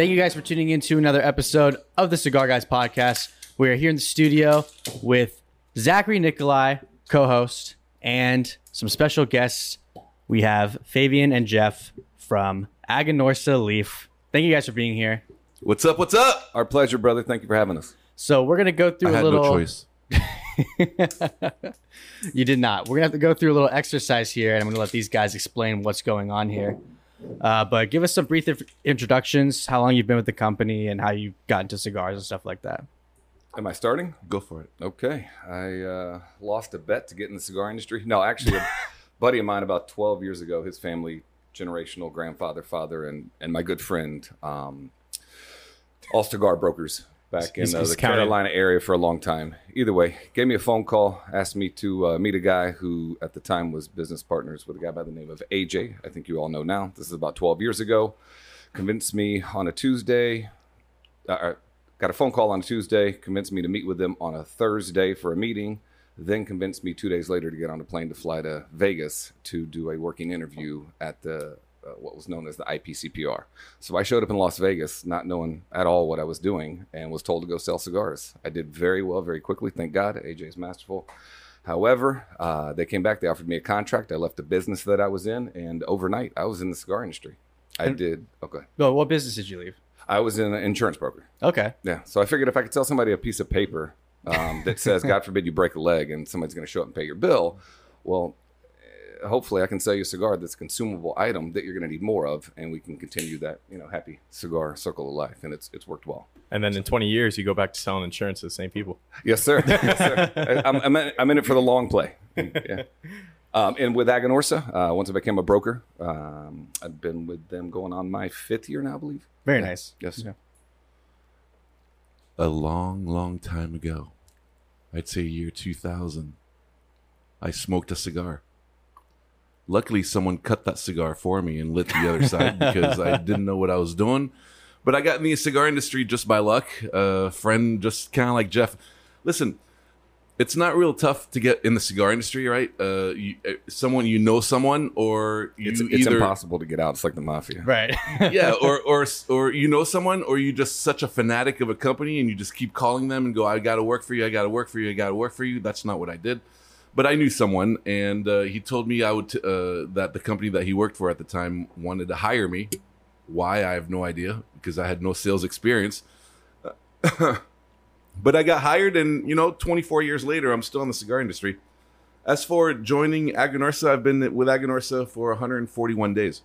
All right. Thank you guys for tuning in to another episode of the Cigar Guys podcast. We are here in the studio with Zachary Nikollaj, co host, and some special guests. We have Fabian and Jeff from Aganorsa Leaf. Thank you guys for being here. What's up? What's up? Our pleasure, brother. Thank you for having us. So, we're going to go through I a had little. no choice. You did not. We're gonna have to go through a little exercise here, and I'm gonna let these guys explain what's going on here. Uh, but give us some brief inf- introductions, how long you've been with the company, and how you got into cigars and stuff like that. Am I starting? Go for it. Okay. I uh, lost a bet to get in the cigar industry. No, actually, a buddy of mine about 12 years ago, his family, generational grandfather, father, and, and my good friend, um, all cigar brokers back in He's- uh, the. Carolina area for a long time. Either way, gave me a phone call, asked me to uh, meet a guy who at the time was business partners with a guy by the name of AJ. I think you all know now. This is about 12 years ago. Convinced me on a Tuesday, uh, got a phone call on a Tuesday, convinced me to meet with them on a Thursday for a meeting, then convinced me two days later to get on a plane to fly to Vegas to do a working interview at the uh, what was known as the IPCPR. So I showed up in Las Vegas, not knowing at all what I was doing, and was told to go sell cigars. I did very well, very quickly. Thank God, AJ's masterful. However, uh, they came back. They offered me a contract. I left the business that I was in, and overnight, I was in the cigar industry. I did okay. Well, what business did you leave? I was in an insurance broker. Okay. Yeah. So I figured if I could sell somebody a piece of paper um, that says, God forbid you break a leg and somebody's going to show up and pay your bill, well, hopefully I can sell you a cigar that's a consumable item that you're going to need more of, and we can continue that, you know, happy cigar circle of life. And it's it's worked well. And then in 20 years, you go back to selling insurance to the same people. Yes, sir. yes, sir. I- I'm, I'm, in, I'm in it for the long play. Yeah. Um, and with Aganorsa, uh, once I became a broker, um, I've been with them going on my fifth year now, I believe. Very nice. Yes. Yeah. A long, long time ago, I'd say year 2000, I smoked a cigar. Luckily, someone cut that cigar for me and lit the other side because I didn't know what I was doing. But I got in the cigar industry just by luck. A friend, just kind of like Jeff. Listen, it's not real tough to get in the cigar industry, right? Uh, you, uh, someone you know someone, or you It's, it's impossible to get out. It's like the mafia. Right. yeah, or or or you know someone, or you just such a fanatic of a company, and you just keep calling them and go, "I got to work for you. I got to work for you. I got to work for you." That's not what I did, but I knew someone, and uh, he told me I would t- uh, that the company that he worked for at the time wanted to hire me. Why I have no idea because I had no sales experience. but I got hired, and you know, 24 years later, I'm still in the cigar industry. As for joining Aganorsa, I've been with Aganorsa for 141 days.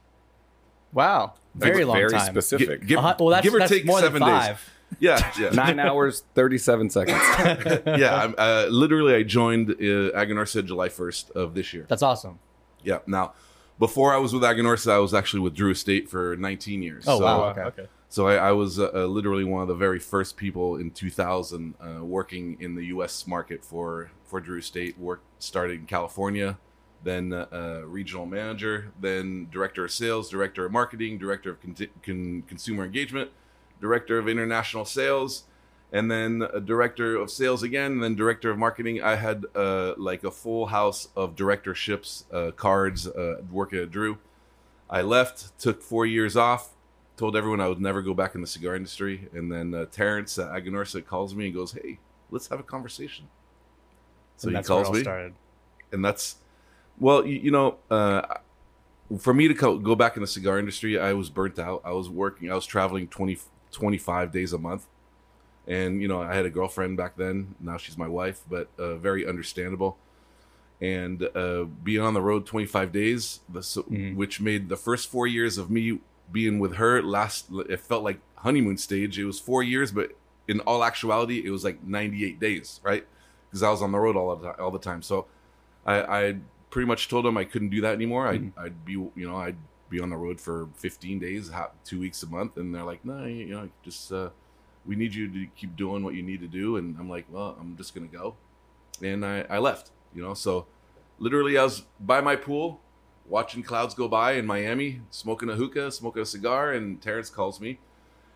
wow. Very It's long very time. specific. Gi- give, Uh-huh. Well, that's, give or that's take more seven than days. Five. Yeah, yeah, Nine hours, 37 seconds. yeah. I'm, uh, literally, I joined uh, Aganorsa July 1st of this year. That's awesome. Yeah. Now, before I was with Aganorsa, I was actually with Drew Estate for 19 years. Oh, so, wow. Okay. okay. So I, I was uh, uh, literally one of the very first people in 2000 uh, working in the U.S. market for for Drew Estate. Work started in California, then uh, uh, regional manager, then director of sales, director of marketing, director of con- con- consumer engagement, director of international sales, and then a director of sales again, and then director of marketing. I had uh, like a full house of directorships, uh, cards, uh, working at Drew. I left, took four years off, told everyone I would never go back in the cigar industry. And then uh, Terence at Aganorsa calls me and goes, "Hey, let's have a conversation." So And he that's where it calls all me, started. and that's well, you, you know, uh, for me to co- go back in the cigar industry, I was burnt out. I was working, I was traveling 20, 25 days a month, and you know, I had a girlfriend back then. Now she's my wife, but uh, very understandable. And uh, being on the road 25 days, the, so, Mhm. which made the first four years of me being with her last, it felt like honeymoon stage. It was four years, but in all actuality, it was like 98 days, right? Because I was on the road all the, all the time. So I, I pretty much told him I couldn't do that anymore. I'd, I'd be, you know, I'd be on the road for 15 days, two weeks a month, and they're like, no, you know, just uh, we need you to keep doing what you need to do. And I'm like, well, I'm just gonna go, and I, I left, you know. So literally, I was by my pool, watching clouds go by in Miami, smoking a hookah, smoking a cigar, and Terence calls me.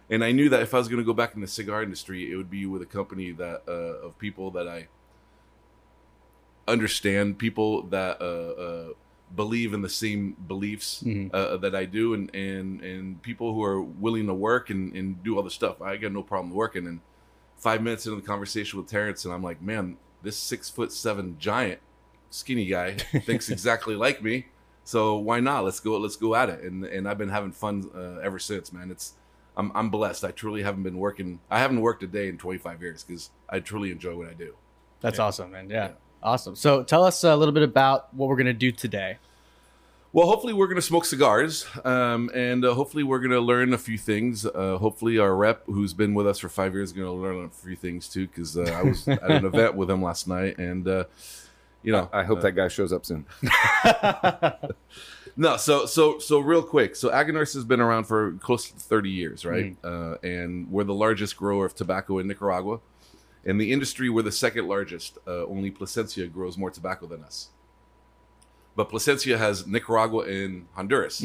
And I knew that if I was to go back in the cigar industry, it would be with a company that uh, of people that I understand, people that uh, uh, believe in the same beliefs uh, that I do, and and and people who are willing to work and and do all the stuff. I got no problem working. And five minutes into the conversation with Terence, and I'm like, man, this six foot seven giant, skinny guy thinks exactly like me. So why not? Let's go. Let's go at it. And and I've been having fun uh, ever since, man. It's I'm I'm blessed. I truly haven't been working. I haven't worked a day in 25 years because I truly enjoy what I do. That's awesome, man. Yeah. Awesome. So tell us a little bit about what we're going to do today. Well, hopefully we're going to smoke cigars, um, and uh, hopefully we're going to learn a few things. Uh, hopefully our rep, who's been with us for five years, is going to learn a few things too. Because uh, I was at an event with him last night, and uh, you know, I hope that guy shows up soon. No, so so so real quick. So Aganorsa has been around for close to 30 years, right? Uh, and we're the largest grower of tobacco in Nicaragua. In the industry, we're the second largest. Uh, only Plasencia grows more tobacco than us. But Plasencia has Nicaragua and Honduras.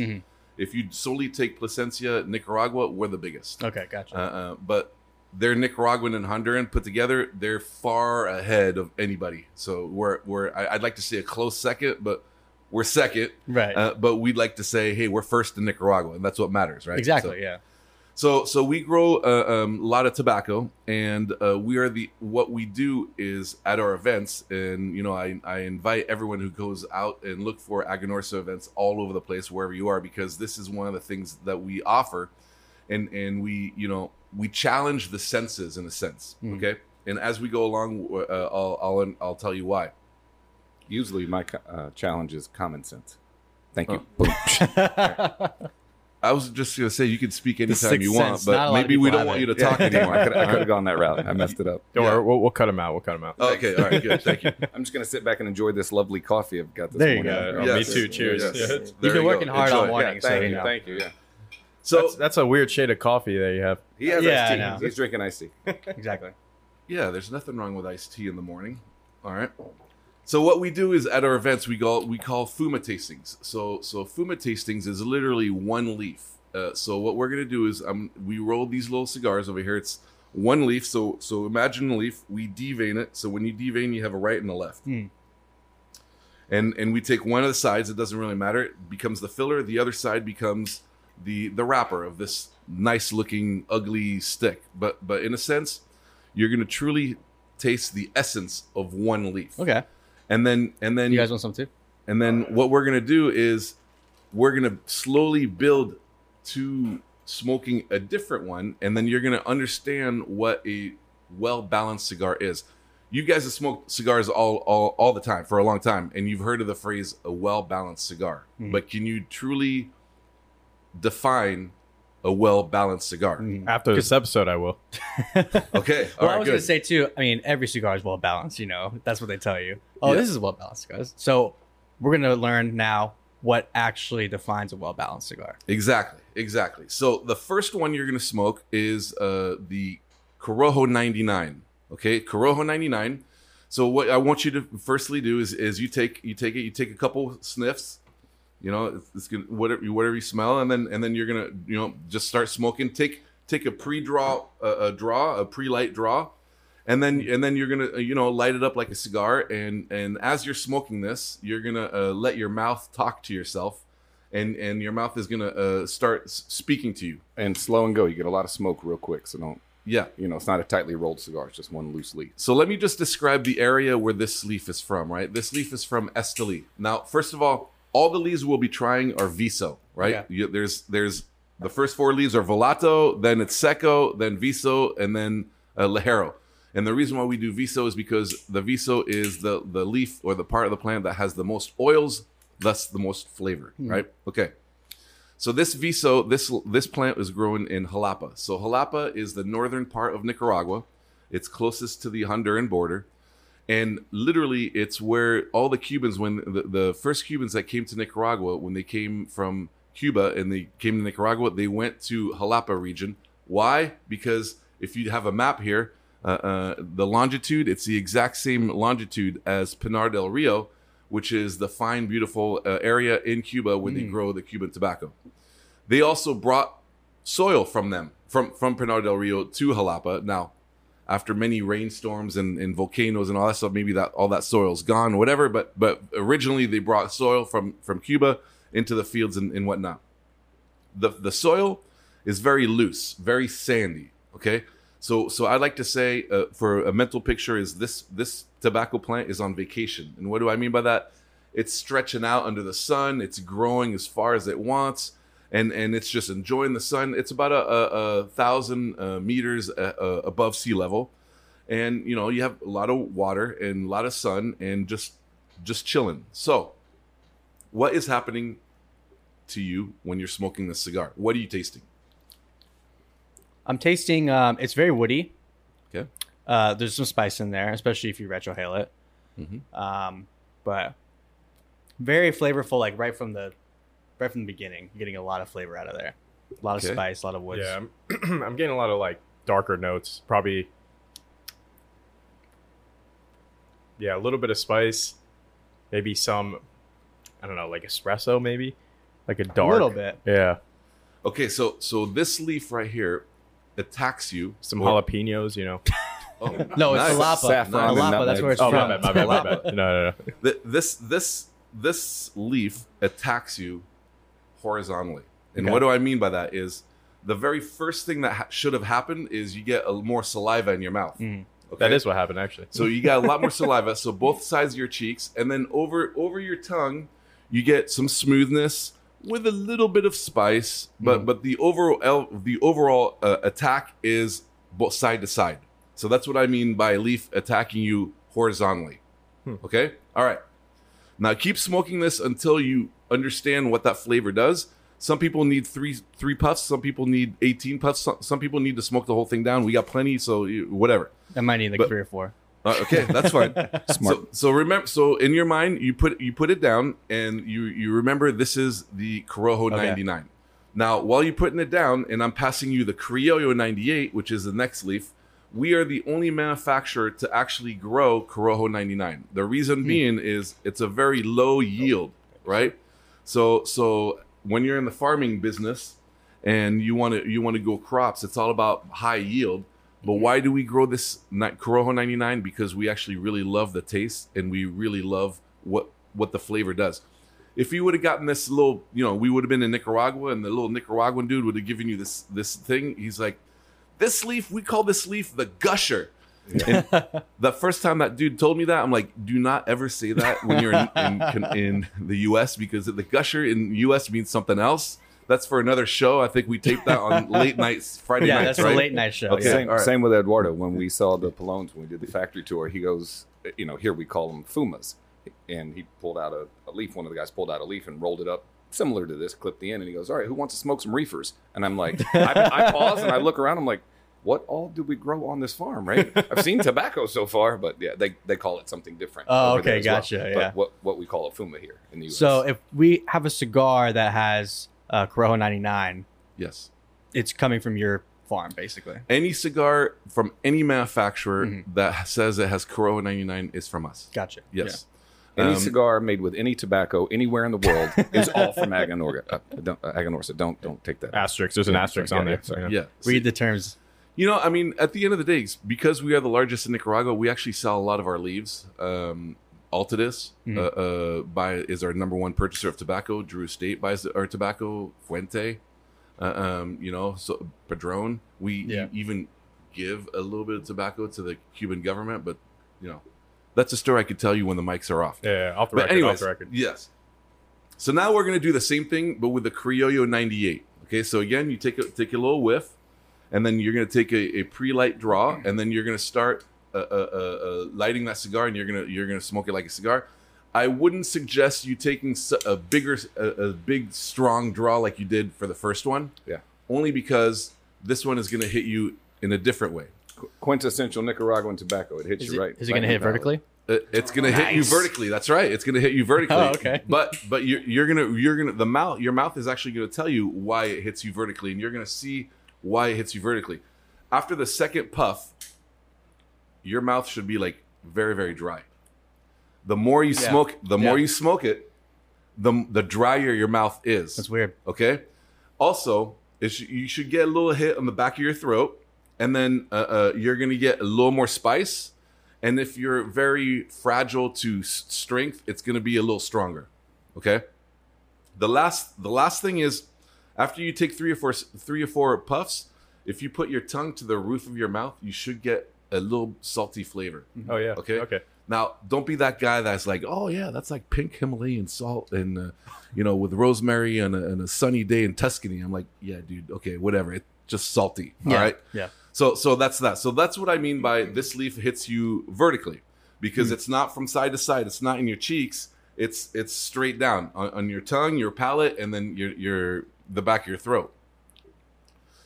If you solely take Plasencia, Nicaragua, we're the biggest. Okay, gotcha. Uh, uh, but they're Nicaraguan and Honduran put together. They're far ahead of anybody. So we're we're I'd like to say a close second, but we're second. Right. Uh, but we'd like to say, hey, we're first in Nicaragua, and that's what matters, right? exactly. So, yeah. So so we grow uh, um, a lot of tobacco, and uh, we are the what we do is at our events, and you know I, I invite everyone who goes out and look for Aganorsa events all over the place wherever you are because this is one of the things that we offer, and and we you know we challenge the senses in a sense, okay. And as we go along, uh, I'll, I'll I'll tell you why. Usually, my uh, challenge is common sense. Thank you. I was just gonna say you can speak anytime sixth you want, sense. But maybe we don't want it. you to talk anymore. I could have gone that route. I messed it up. Don't Yeah. worry, we'll, we'll cut him out. We'll cut him out. okay, all right, good, thank you. I'm just gonna sit back and enjoy this lovely coffee I've got this There you morning. go. Oh, Yes. Me too. Cheers. Yes. Yeah. There You've you been go. working hard all Enjoy. morning, Yeah, thank you you, know. thank you. Yeah, So That's, that's a weird shade of coffee that you have. he has Yeah, iced tea. He's drinking iced tea. Exactly. Yeah, there's nothing wrong with iced tea in the morning. All right. So what we do is at our events we call we call fuma tastings. So so fuma tastings is literally one leaf. Uh, so what we're gonna do is um we roll these little cigars over here. It's one leaf. So so imagine a leaf. We devein it. So when you devein, you have a right and a left. Hmm. And and we take one of the sides. It doesn't really matter. It becomes the filler. The other side becomes the the wrapper of this nice looking ugly stick. But but in a sense, you're gonna truly taste the essence of one leaf. Okay. And then and then You guys want some too? and then what we're gonna do is we're gonna slowly build to smoking a different one, and then you're gonna understand what a well balanced cigar is. You guys have smoked cigars all, all all the time for a long time, and you've heard of the phrase a well balanced cigar. Mm-hmm. But can you truly define a well balanced cigar? Mm-hmm. After this episode, I will. Okay, Well, all I was good. gonna say too. I mean, every cigar is well balanced. You know, that's what they tell you. Oh, Yeah. this is well balanced cigars. So we're gonna learn now what actually defines a well balanced cigar. Exactly, exactly. So the first one you're gonna smoke is uh, the Corojo 99. Okay, Corojo 99. So what I want you to firstly do is is you take you take it you take a couple sniffs. You know, it's, it's gonna whatever whatever you smell, and then and then you're gonna you know just start smoking. Take take a pre-draw a, a draw a pre-light draw, and then and then you're gonna uh, you know light it up like a cigar. And and as you're smoking this, you're gonna uh, let your mouth talk to yourself, and and your mouth is gonna uh, start speaking to you. And slow and go. You get a lot of smoke real quick. So don't. Yeah. You know, it's not a tightly rolled cigar. It's just one loose leaf. So let me just describe the area where this leaf is from, right? This leaf is from Esteli. Now, first of all, all the leaves we'll be trying are Viso, right? Okay. You, there's there's the first four leaves are Volado, then it's Seco, then Viso, and then uh, Ligero. And the reason why we do Viso is because the Viso is the the leaf or the part of the plant that has the most oils, thus the most flavor, hmm. right? Okay. So this viso, this this plant is grown in Jalapa. So Jalapa is the northern part of Nicaragua. It's closest to the Honduran border, and literally, it's where all the Cubans, when the, the first Cubans that came to Nicaragua, when they came from Cuba and they came to Nicaragua, they went to Jalapa region. Why? Because if you have a map here, uh, uh, the longitude, it's the exact same longitude as Pinar del Rio, which is the fine, beautiful uh, area in Cuba where they grow the Cuban tobacco. They also brought soil from them, from from Pinar del Rio to Jalapa. Now, after many rainstorms and, and volcanoes and all that stuff. Maybe that all that soil's gone, whatever. But but originally they brought soil from from Cuba into the fields and, and whatnot. The the soil is very loose, very sandy. Okay, so so I'd like to say uh, for a mental picture is this this tobacco plant is on vacation, and what do I mean by that? It's stretching out under the sun. It's growing as far as it wants, and and it's just enjoying the sun. It's about a, a, a thousand uh, meters uh, uh, above sea level, and you know you have a lot of water and a lot of sun and just just chilling. So, what is happening to you when you're smoking this cigar? What are you tasting? I'm tasting. Um, it's very woody. Okay. Uh, there's some spice in there, especially if you retrohale it. Mm-hmm. Um, but very flavorful, like right from the right from the beginning. You're getting a lot of flavor out of there. A lot of spice, a lot of woods. Yeah, I'm, I'm getting a lot of like darker notes. Probably, yeah, a little bit of spice, maybe some, I don't know, like espresso, maybe like a dark. a little bit. Yeah, Okay, so so this leaf right here attacks you. some or- jalapenos, you know. Oh, No, it's nice. jalapa. Saffron and Jalapa, that's where it's Oh, from. my bad, my bad, my bad. No, no, no. Th- This this this leaf attacks you horizontally, and Okay. what do I mean by that? Is the very first thing that ha- should have happened is you get a, more saliva in your mouth. Mhm. Okay? That is what happened, actually. So you got a lot more saliva. So both sides of your cheeks, and then over over your tongue, you get some smoothness with a little bit of spice. But but the overall the overall uh, attack is both side to side. So that's what I mean by leaf attacking you horizontally. Okay. All right. Now keep smoking this until you understand what that flavor does. Some people need three three puffs. Some people need eighteen puffs. Some, some people need to smoke the whole thing down. We got plenty, so whatever. I might need like But- three or four. Uh, okay, that's fine. Smart. So, so remember, so in your mind, you put you put it down, and you you remember this is the Corojo Okay. 99. Now, while you're putting it down, and I'm passing you the Criollo 98, which is the next leaf, we are the only manufacturer to actually grow Corojo 99. The reason being is it's a very low yield, right? So so when you're in the farming business and you want to you want to go crops, it's all about high yield. But why do we grow this Corojo 99? Because we actually really love the taste and we really love what what the flavor does. If you would have gotten this little, you know, we would have been in Nicaragua and the little Nicaraguan dude would have given you this this thing. He's like, this leaf, we call this leaf the gusher. The first time that dude told me that, I'm like, do not ever say that when you're in, in, in the U.S. because the gusher in U.S. means something else. That's for another show. I think we taped that on late nights, Friday Yeah, nights, that's right? a late night show. Okay. Yeah. same, all right. same with Eduardo. When we saw the Palones, when we did the factory tour, he goes, you know, here we call them fumas. And he pulled out a, a leaf. One of the guys pulled out a leaf and rolled it up similar to this, clipped the end, and he goes, all right, who wants to smoke some reefers? And I'm like, I, I pause and I look around. I'm like, what all do we grow on this farm, right? I've seen tobacco so far, but yeah, they, they call it something different. Oh, okay, as well. gotcha, But yeah. what, what we call a fuma here in the US. So if we have a cigar that has uh, Corojo 99, Yes. it's coming from your farm, basically. Any cigar from any manufacturer Mhm. that says it has Corojo 99 is from us. Gotcha. Yes. Any Um, cigar made with any tobacco anywhere in the world is all from Aganorsa. Uh, don't, uh, Aganorsa, don't don't take that. Asterisk. There's an Yeah, asterisk sorry, on yeah, there. sorry. Yeah. Yeah. Yeah. Read the terms. You know, I mean, at the end of the day, because we are the largest in Nicaragua, we actually sell a lot of our leaves. Um, Altadis Mhm. uh, uh, buy is our number one purchaser of tobacco. Drew Estate buys our tobacco. Fuente, uh, um, you know, so Padron. We Yeah. even give a little bit of tobacco to the Cuban government, but you know, that's a story I could tell you when the mics are off. Yeah, yeah, off the But record. anyways, off the record. yes. So now we're gonna do the same thing, but with the Criollo 98. Okay, so again, you take a take a little whiff, and then you're gonna take a, a pre-light draw, and then you're gonna start uh, uh, uh, uh, lighting that cigar, and you're gonna you're gonna smoke it like a cigar. I wouldn't suggest you taking a bigger, a, a big, strong draw like you did for the first one. Yeah. Only because this one is gonna hit you in a different way. Qu- Quintessential Nicaraguan tobacco. It hits Is you it, right. is it right going to hit palate. vertically? It- it's gonna hit you vertically. That's right. It's gonna hit you vertically. Oh, okay. But but you're you're gonna you're gonna the mouth your mouth is actually gonna tell you why it hits you vertically, and you're gonna see why it hits you vertically. After the second puff, your mouth should be like very very dry. The more you Yeah. smoke, the more you smoke it, the the drier your mouth is. That's weird. Okay. Also, sh- you should get a little hit on the back of your throat, and then uh, uh, you're gonna get a little more spice. And if you're very fragile to s- strength, it's gonna be a little stronger. Okay. The last the last thing is after you take three or four three or four puffs, if you put your tongue to the roof of your mouth, you should get a little salty flavor. Oh yeah. Okay. Okay. Now, don't be that guy that's like, oh yeah, that's like pink Himalayan salt and uh, you know with rosemary and a, and a sunny day in Tuscany. I'm like, yeah, dude, okay, whatever. It's just salty. Yeah. All right. Yeah. So so that's that. So that's what I mean by this leaf hits you vertically because it's not from side to side. It's not in your cheeks. It's it's straight down on, on your tongue, your palate, and then your your the back of your throat.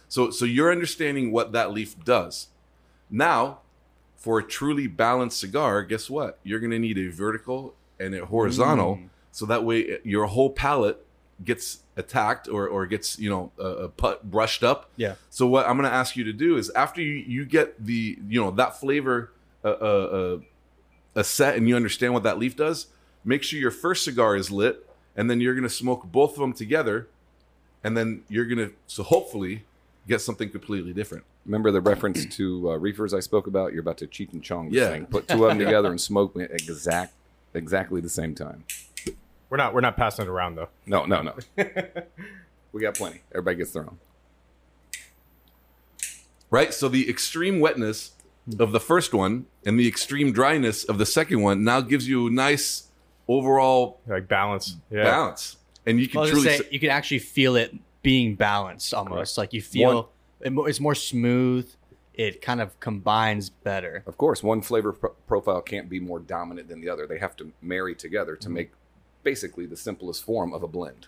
So so you're understanding what that leaf does. Now, for a truly balanced cigar, guess what? You're going to need a vertical and a horizontal, so that way your whole palate gets attacked or or gets you know uh, uh, put, brushed up. Yeah. So what I'm going to ask you to do is after you you get the you know that flavor uh, uh, uh, a set and you understand what that leaf does, make sure your first cigar is lit, and then you're going to smoke both of them together, and then you're going to so hopefully get something completely different. Remember the reference to uh, reefers I spoke about? You're about to Cheech and Chong this Yeah. thing. Put two of them together and smoke them at exact, exactly the same time. We're not we're not passing it around though. No, no, no. we got plenty. Everybody gets their own. right? So the extreme wetness of the first one and the extreme dryness of the second one now gives you a nice overall Like balance. Yeah. balance, and you can truly. say say- you can actually feel it being balanced almost. Like you feel it it's more smooth. It kind of combines better. Of course, one flavor pro- profile can't be more dominant than the other. They have to marry together to mm-hmm. make basically the simplest form of a blend.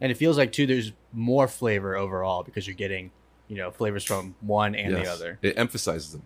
And it feels like too there's more flavor overall because you're getting, you know, flavors from one and the other. It emphasizes them.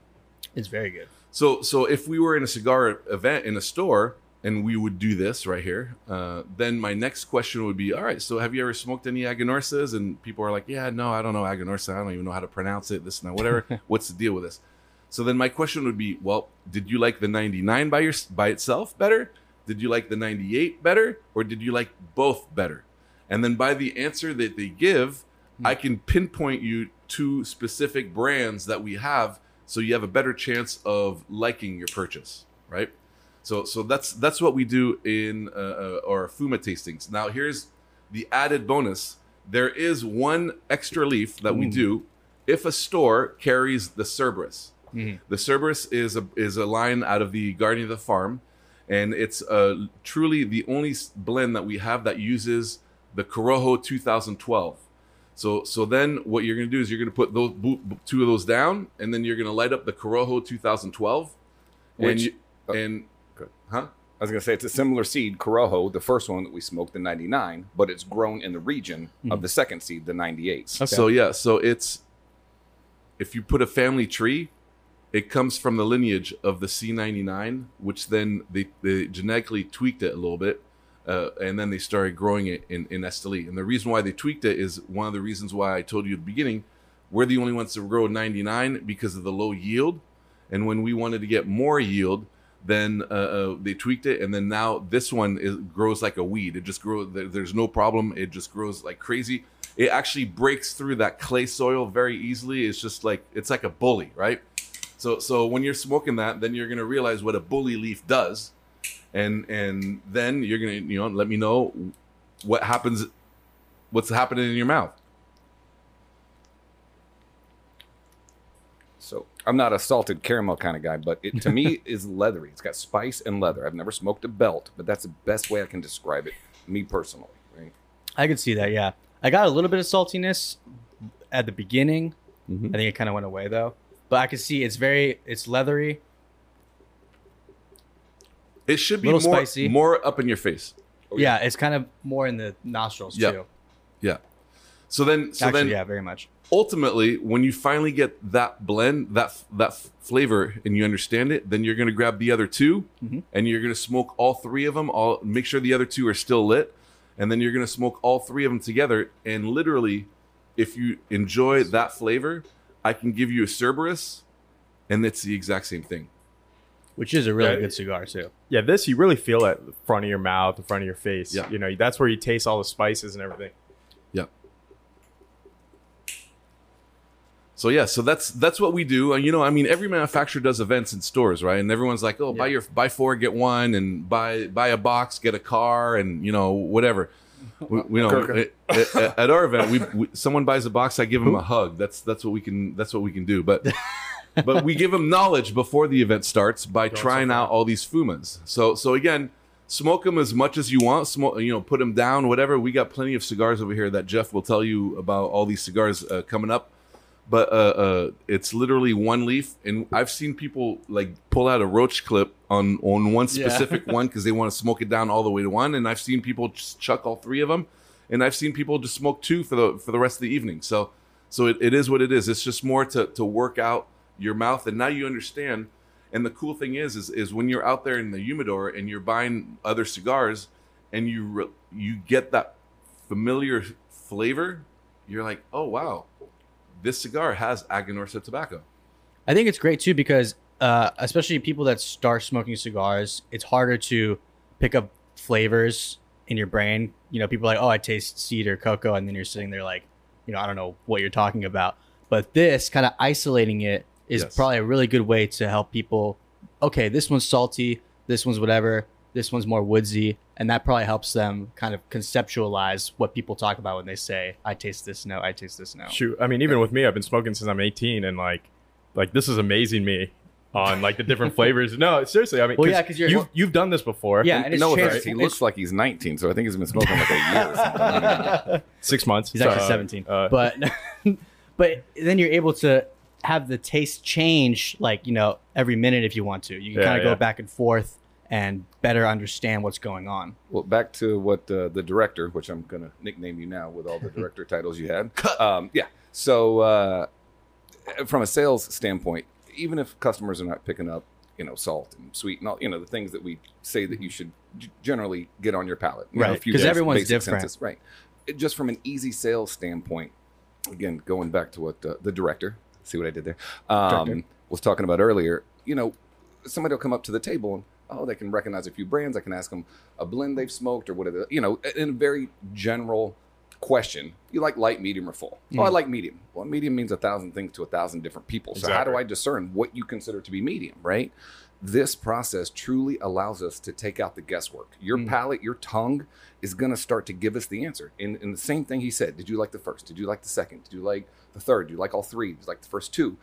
It's very good. So, so if we were in a cigar event in a store and we would do this right here, uh, then my next question would be, all right, so have you ever smoked any Aganorsas? And people are like, yeah, no, I don't know Aganorsa. I don't even know how to pronounce it. This and that, whatever. What's the deal with this? So then my question would be, well, did you like the 99 by your by itself better? Did you like the 98 better, or did you like both better? And then by the answer that they give, I can pinpoint you to specific brands that we have, so you have a better chance of liking your purchase, right? So so that's that's what we do in uh, uh, our Fuma tastings. Now here's the added bonus. There is one extra leaf that we do if a store carries the Cerberus. The Cerberus is a is a line out of the Guardian of the Farm, and it's uh, truly the only blend that we have that uses the Corojo 2012. So so then what you're going to do is you're going to put those two of those down, and then you're going to light up the Corojo 2012, and Which- you, uh, and good. huh? I was going to say it's a similar seed, Corojo, the first one that we smoked, the 99, but it's grown in the region of the second seed, the 98. So yeah, so it's if you put a family tree, it comes from the lineage of the C99, which then they, they genetically tweaked it a little bit, uh, and then they started growing it in in Esteli. And the reason why they tweaked it is one of the reasons why I told you at the beginning, we're the only ones to grow 99 because of the low yield, and when we wanted to get more yield. Then uh, uh, they tweaked it, and then now this one is, grows like a weed. It just grows. There's no problem. It just grows like crazy it actually breaks through that clay soil very easily. It's just like it's like a bully, right? So so when you're smoking that, then you're gonna realize what a bully leaf does, and and then you're gonna you know let me know what happens, what's happening in your mouth. So I'm not a salted caramel kind of guy, but it to me is leathery. It's got spice and leather. I've never smoked a belt, but that's the best way I can describe it, me personally. Right? I could see that, yeah. I got a little bit of saltiness at the beginning. Mm-hmm. I think it kind of went away though. But I could see it's very it's leathery. It should be Little more spicy. more up in your face. yeah. it's kind of more in the nostrils Yeah. too. Yeah. So then so Actually, then yeah, very much. ultimately when you finally get that blend that that flavor and you understand it then you're going to grab the other 2 Mhm. and you're going to smoke all three of them all make sure the other two are still lit and then you're going to smoke all three of them together and literally if you enjoy that flavor i can give you a cerberus and it's the exact same thing Which is a really Yeah. good cigar too. Yeah, this you really feel at the front of your mouth, the front of your face. Yeah. You know, that's where you taste all the spices and everything. yeah so yeah, so that's that's what we do. And you know, I mean, every manufacturer does events in stores, right? And everyone's like, "Oh, buy your buy four get one, and buy buy a box, get a car, and you know whatever." We, we know Kirk. at, at- at our event, we, we someone buys a box, I give them a hug. That's that's what we can that's what we can do. But but we give them knowledge before the event starts by trying out all these fumas. So so again, smoke them as much as you want. Smoke, you know, put them down, whatever. We got plenty of cigars over here that Jeff will tell you about all these cigars uh, coming up. But uh, uh, it's literally one leaf, and I've seen people like pull out a roach clip on on one Yeah. specific one because they want to smoke it down all the way to one, and I've seen people just chuck all three of them, and I've seen people just smoke two for the for the rest of the evening. So so it, it is what it is. It's just more to to work out your mouth, and now you understand. And the cool thing is, is, is when you're out there in the humidor and you're buying other cigars, and you re- you get that familiar flavor, you're like, oh wow, this cigar has Aganorsa tobacco. I think it's great too because, uh, especially people that start smoking cigars, it's harder to pick up flavors in your brain. You know, people are like, oh, I taste cedar, cocoa, and then you're sitting there like, you know, I don't know what you're talking about. But this kind of isolating it is Yes. probably a really good way to help people. Okay, this one's salty, this one's whatever, this one's more woodsy, and that probably helps them kind of conceptualize what people talk about when they say, "I taste this now, I taste this now." Shoot, I mean, even with me, I've been smoking since I'm 18, and like, like this is amazing me on like the different flavors. No, seriously, I mean, Well, yeah, 'cause you're- you've you've done this before. Yeah, and it's no changed- offense, he it's- looks like he's 19, so I think he's been smoking like a year. Or something. six months. He's actually Uh, 17. uh, but but then you're able to have the taste change like, you know, every minute if you want to. You can Yeah, kind of go yeah. back and forth and better understand what's going on. Well, back to what uh, the director, which I'm going to nickname you now with all the director titles you had. Um, yeah. So, uh, from a sales standpoint, even if customers are not picking up, you know, salt and sweet and all, you know, the things that we say that you should generally get on your palate, you Right, a few 'cause basic- everyone's different. right? It, just from an easy sales standpoint, again, going back to what uh, the director, see what I did there, um, was talking about earlier. You know, somebody will come up to the table and oh, they can recognize a few brands. I can ask them a blend they've smoked or whatever. You know, in a very general question. You like light, medium, or full? Oh, I mm. like medium. Well, medium means a thousand things to a thousand different people. So how do I discern what you consider to be medium? Right. This process truly allows us to take out the guesswork. Your mm. palate, your tongue is going to start to give us the answer. And, and the same thing he said Did you like the first? Did you like the second? Did you like the third? Did you like all three? Did you like the first two?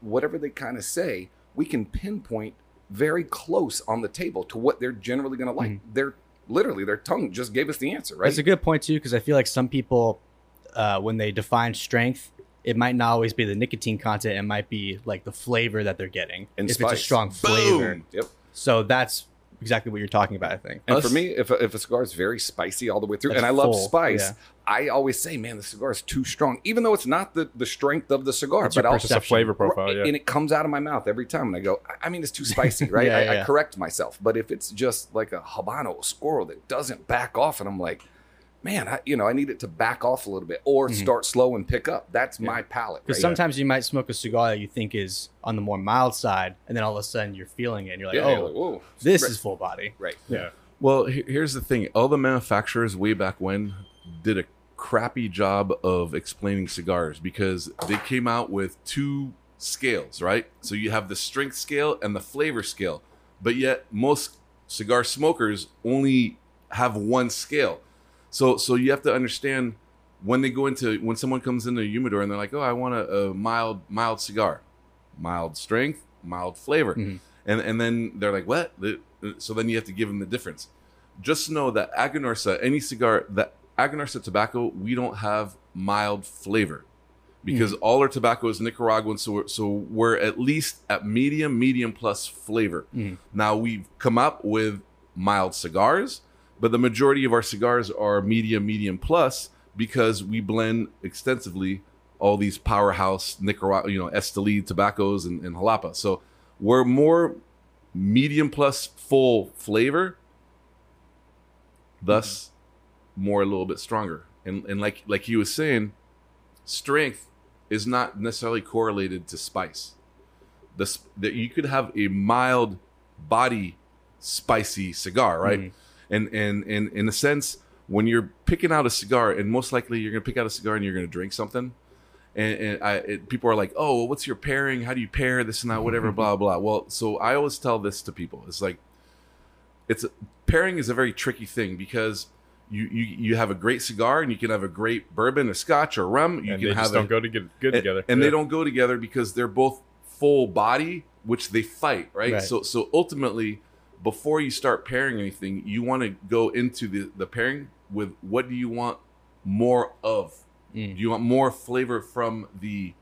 Whatever they kind of say, we can pinpoint very close on the table to what they're generally going to like. They're literally, their tongue just gave us the answer, right? That's a good point too, because I feel like some people, uh, when they define strength, it might not always be the nicotine content. It might be like the flavor that they're getting. And if it's a spice. strong flavor. Boom. Yep. So that's exactly what you're talking about. I think. And Us- for me, if a, if a cigar is very spicy all the way through, and I love spice, yeah. I always say, man, the cigar is too strong, even though it's not the, the strength of the cigar. It's but your I'll It's just a flavor profile. Yeah. and it comes out of my mouth every time, and I go, I- I mean, it's too spicy, right? Yeah, I, yeah. I correct myself, but if it's just like a habano, a squirrel that doesn't back off, and I'm like, man, I, you know, I need it to back off a little bit or mm-hmm. start slow and pick up. That's my palate. Because Right? sometimes you might smoke a cigar that you think is on the more mild side, and then all of a sudden you're feeling it, and you're like, yeah, "Oh, you're like, whoa, this right, is full body." right. yeah. Well, here's the thing: all the manufacturers way back when did a crappy job of explaining cigars because they came out with two scales, right? So you have the strength scale and the flavor scale, but yet most cigar smokers only have one scale. So so you have to understand when they go into when someone comes into a humidor and they're like, "Oh, I want a, a mild mild cigar, mild strength, mild flavor," Mhm. and and then they're like, "What?" So then you have to give them the difference. Just know that Aganorsa, any cigar that Aganorsa tobacco, we don't have mild flavor because all our tobacco is Nicaraguan, so we're, so we're at least at medium, medium plus flavor. Mhm. Now we've come up with mild cigars, but the majority of our cigars are medium, medium plus because we blend extensively all these powerhouse Nicaragua, you know, Esteli tobaccos and, and Jalapa. So we're more medium plus full flavor, thus more a little bit stronger. And and like like he was saying, strength is not necessarily correlated to spice. This that you could have a mild body spicy cigar, right? Mhm. And and and in a sense, when you're picking out a cigar, and most likely you're gonna pick out a cigar and you're gonna drink something, and, and I, it, people are like, "Oh, well, what's your pairing? How do you pair this and that? Whatever, mm-hmm. blah blah." Well, so I always tell this to people. It's like, it's pairing is a very tricky thing because you you you have a great cigar and you can have a great bourbon, a Scotch, or rum. You and can they have a- don't go to get good and, together. and Yeah. they don't go together because they're both full body which they fight right? Right. so so ultimately before you start pairing anything you want to go into the the pairing with what do you want more of Mm. do you want more flavor from the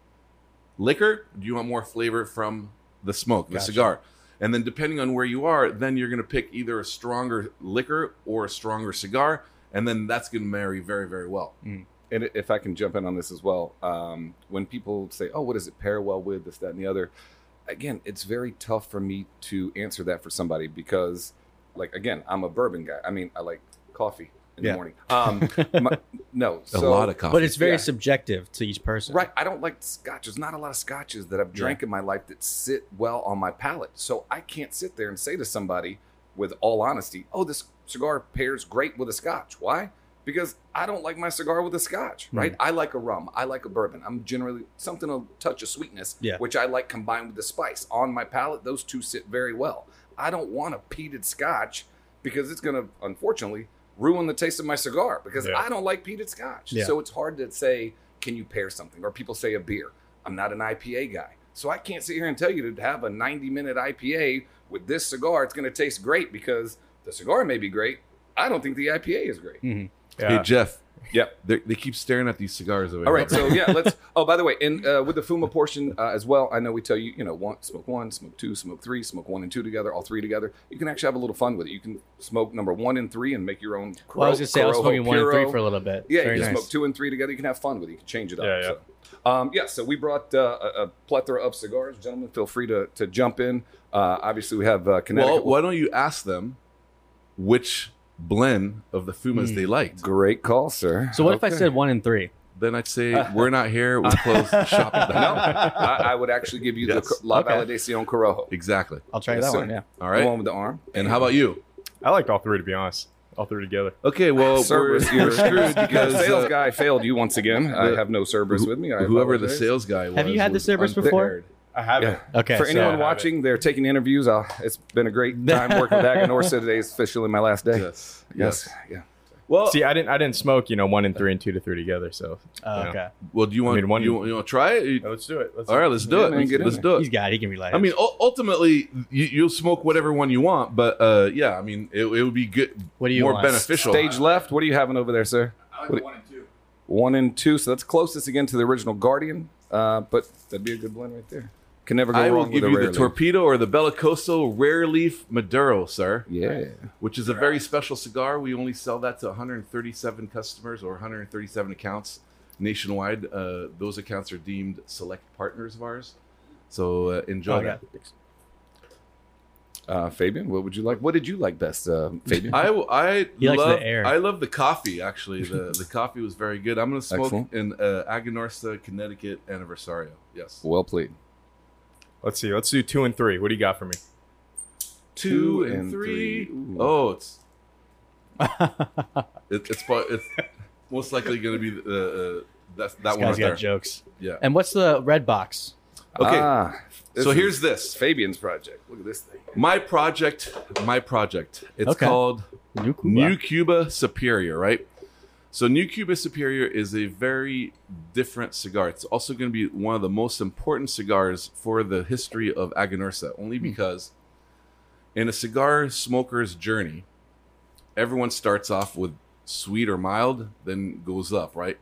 liquor do you want more flavor from the smoke the Gotcha. cigar and then depending on where you are then you're going to pick either a stronger liquor or a stronger cigar and then that's going to marry very very well and if I can jump in on this as well, um, when people say, "Oh, what does it pair well with?" This, that, and the other, again, it's very tough for me to answer that for somebody because, like, again, I'm a bourbon guy. I mean, I like coffee in Yeah. the morning. Um, my- no, a lot of coffee But it's very Yeah. subjective to each person. Right. I don't like scotch. There's not a lot of scotches that I've drank in my life that sit well on my palate. So I can't sit there and say to somebody with all honesty, oh, this cigar pairs great with a scotch. Why? Because I don't like my cigar with a scotch, right? I like a rum. I like a bourbon. I'm generally something a touch of sweetness, Yeah. which I like combined with the spice. On my palate, those two sit very well. I don't want a peated scotch because it's going to, unfortunately, ruin the taste of my cigar because Yeah. I don't like peated scotch. Yeah. So it's hard to say, can you pair something? Or people say a beer. I'm not an IPA guy. So I can't sit here and tell you to have a 90 minute IPA with this cigar. It's going to taste great because the cigar may be great. I don't think the IPA is great. Mm-hmm. Mhm. hey jeff Yep. They're, they keep staring at these cigars over All right. here. So yeah, let's. Oh, by the way, and uh, with the Fuma portion uh, as well, I know we tell you, you know, one smoke one, smoke two, smoke three, smoke one and two together, all three together. You can actually have a little fun with it. You can smoke number one and three and make your own. Well, I was gonna say I was Corojo smoking one and three for a little bit. Yeah, Very you can nice. smoke two and three together. You can have fun with it. You can change it up. Yeah, yeah. So, um, yeah, so we brought uh, a, a plethora of cigars. Gentlemen, feel free to, to jump in. Uh, obviously, we have uh, well, why don't you ask them which blend of the Fumas Hmm. they liked? Great call, sir. So what if I Okay. said one and three? Then I'd say we're not here. We're closed. Shop at No, that. I, I would actually give you Yes. the La Okay. Validación Corojo. Exactly. I'll try Yes, that sir. one. Yeah. All The right. one with the arm. And how about you? I liked all three to be honest. All three together. Okay. Well, Cerberus, we're, we're screwed the because sales uh, guy failed you once again. I have no Cerberus with me. I whoever the apologize. sales guy was. Have you had the was Cerberus before? unprepared. I haven't. Yeah. Okay. For so- anyone have watching, they're taking interviews. Uh, it's been a great time working with Aganorsa. Today is officially my last day. Yes. Yes. Yes. Yeah. Well, See, I didn't. I didn't smoke. You know, one and three and two to three together. So. Oh, you know. okay. well, do you want? I mean, one- you, you want to try it? Yeah, let's do it. Let's All right. Let's do Yeah, it. man, let's get in let's there. do He's it. got. it. He can relax. I mean, ultimately, you, you'll smoke whatever one you want, but uh, yeah, I mean, it, it would be good, What do you more want? beneficial. Stage left. What are you having over there, sir? I What- like one and two. One and two. So that's closest again to the original Guardian. Uh, but that'd be a good blend right there. Can never go I will give with a you rare the leaf. Torpedo or the Bellicoso Rare Leaf Maduro, sir, Yeah. which is a very special cigar. We only sell that to 137 customers or 137 accounts nationwide. Uh, those accounts are deemed select partners of ours. So uh, enjoy Oh, yeah. that. Uh, Fabian, what would you like? What did you like best, uh, Fabian? I I He likes the love air. I love the coffee. Actually, the the coffee was very good. I'm gonna smoke Excellent. in uh, Aganorsa, Connecticut Aniversario. Yes, well played. Let's see. Let's do two and three. What do you got for me? two, Two and, and three. three. Oh, it's it, it's it's most likely gonna be the uh, that that This one guy's right got there. jokes. Yeah. And what's the red box? Okay. Ah, so here's this. Fabian's project. Look at this thing. My project. My project. It's Okay. called New Cuba. New Cuba Superior, right? So New Cuba Superior is a very different cigar. It's also going to be one of the most important cigars for the history of Aganorsa, only because in a cigar smoker's journey, everyone starts off with sweet or mild, then goes up, right?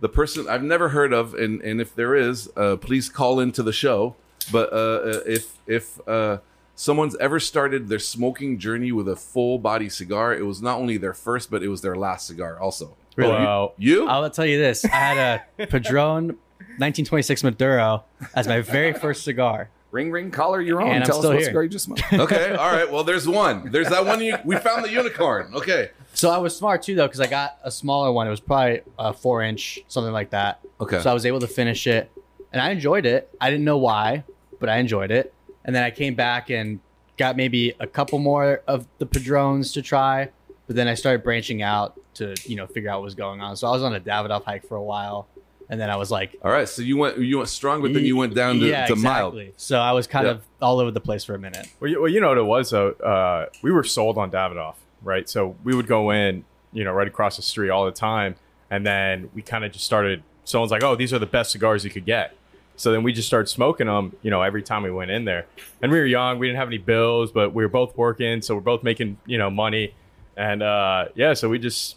The person I've never heard of, and, and if there is, uh, please call into the show. But uh, uh, if if uh, someone's ever started their smoking journey with a full body cigar, it was not only their first, but it was their last cigar also. Really? Wow. You? I'll tell you this. I had a Padron 1926 Maduro as my very first cigar. Ring, ring, collar, you're on. And I'm Tell us still what here. cigar you just smoked. okay, all right. Well, there's one. There's that one. You, we found the unicorn. Okay. So I was smart too, though, because I got a smaller one. It was probably a four inch, something like that. Okay. So I was able to finish it, and I enjoyed it. I didn't know why, but I enjoyed it. And then I came back and got maybe a couple more of the Padrones to try. But then I started branching out to you know figure out what was going on. So I was on a Davidoff hike for a while. and then I was like, All right, so you went you went strong, but then you went down to, yeah, to mild. So I was kind Yeah. of all over the place for a minute. Well, you, well, you know what it was though. Uh, we were sold on Davidoff, right? So we would go in, you know, right across the street all the time, and then we kind of just started. Someone's like, "Oh, these are the best cigars you could get." So then we just started smoking them, you know, every time we went in there. And we were young, we didn't have any bills, but we were both working, so we're both making, you know, money. And uh, yeah, so we just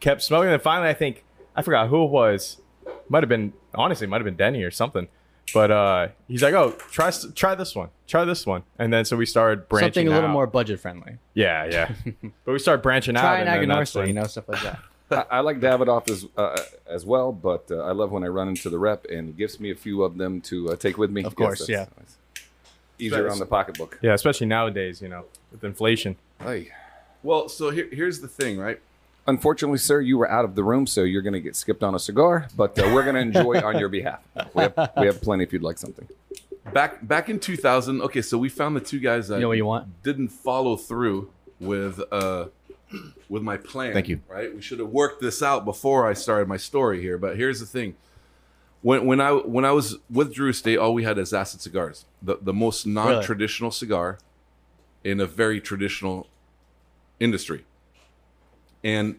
kept smoking. And finally, I think I forgot who it was. Might have been honestly, might have been Denny or something. But uh, he's like, "Oh, try try this one, try this one," and then so we started branching Something a little out. more budget friendly. Yeah, yeah. but we started branching out. Try an and then that's Aganorsa, when- you know, stuff like that. I, I like Davidoff as uh, as well, but uh, I love when I run into the rep and he gives me a few of them to uh, take with me. Of course, that's yeah. nice. Easier on the pocketbook. Yeah, especially nowadays, you know, with inflation. Hey. Well, so here, here's the thing, right? Unfortunately, sir, you were out of the room, so you're going to get skipped on a cigar. But uh, we're going to enjoy on your behalf. We have, we have plenty if you'd like something. Back back in 2000, okay, so we found the two guys that You know what you want? didn't follow through with uh with my plan. Thank you. Right? We should have worked this out before I started my story here. But here's the thing. When when I when I was with Drew Estate, all we had is acid cigars. The the most non-traditional cigar in a very traditional industry. And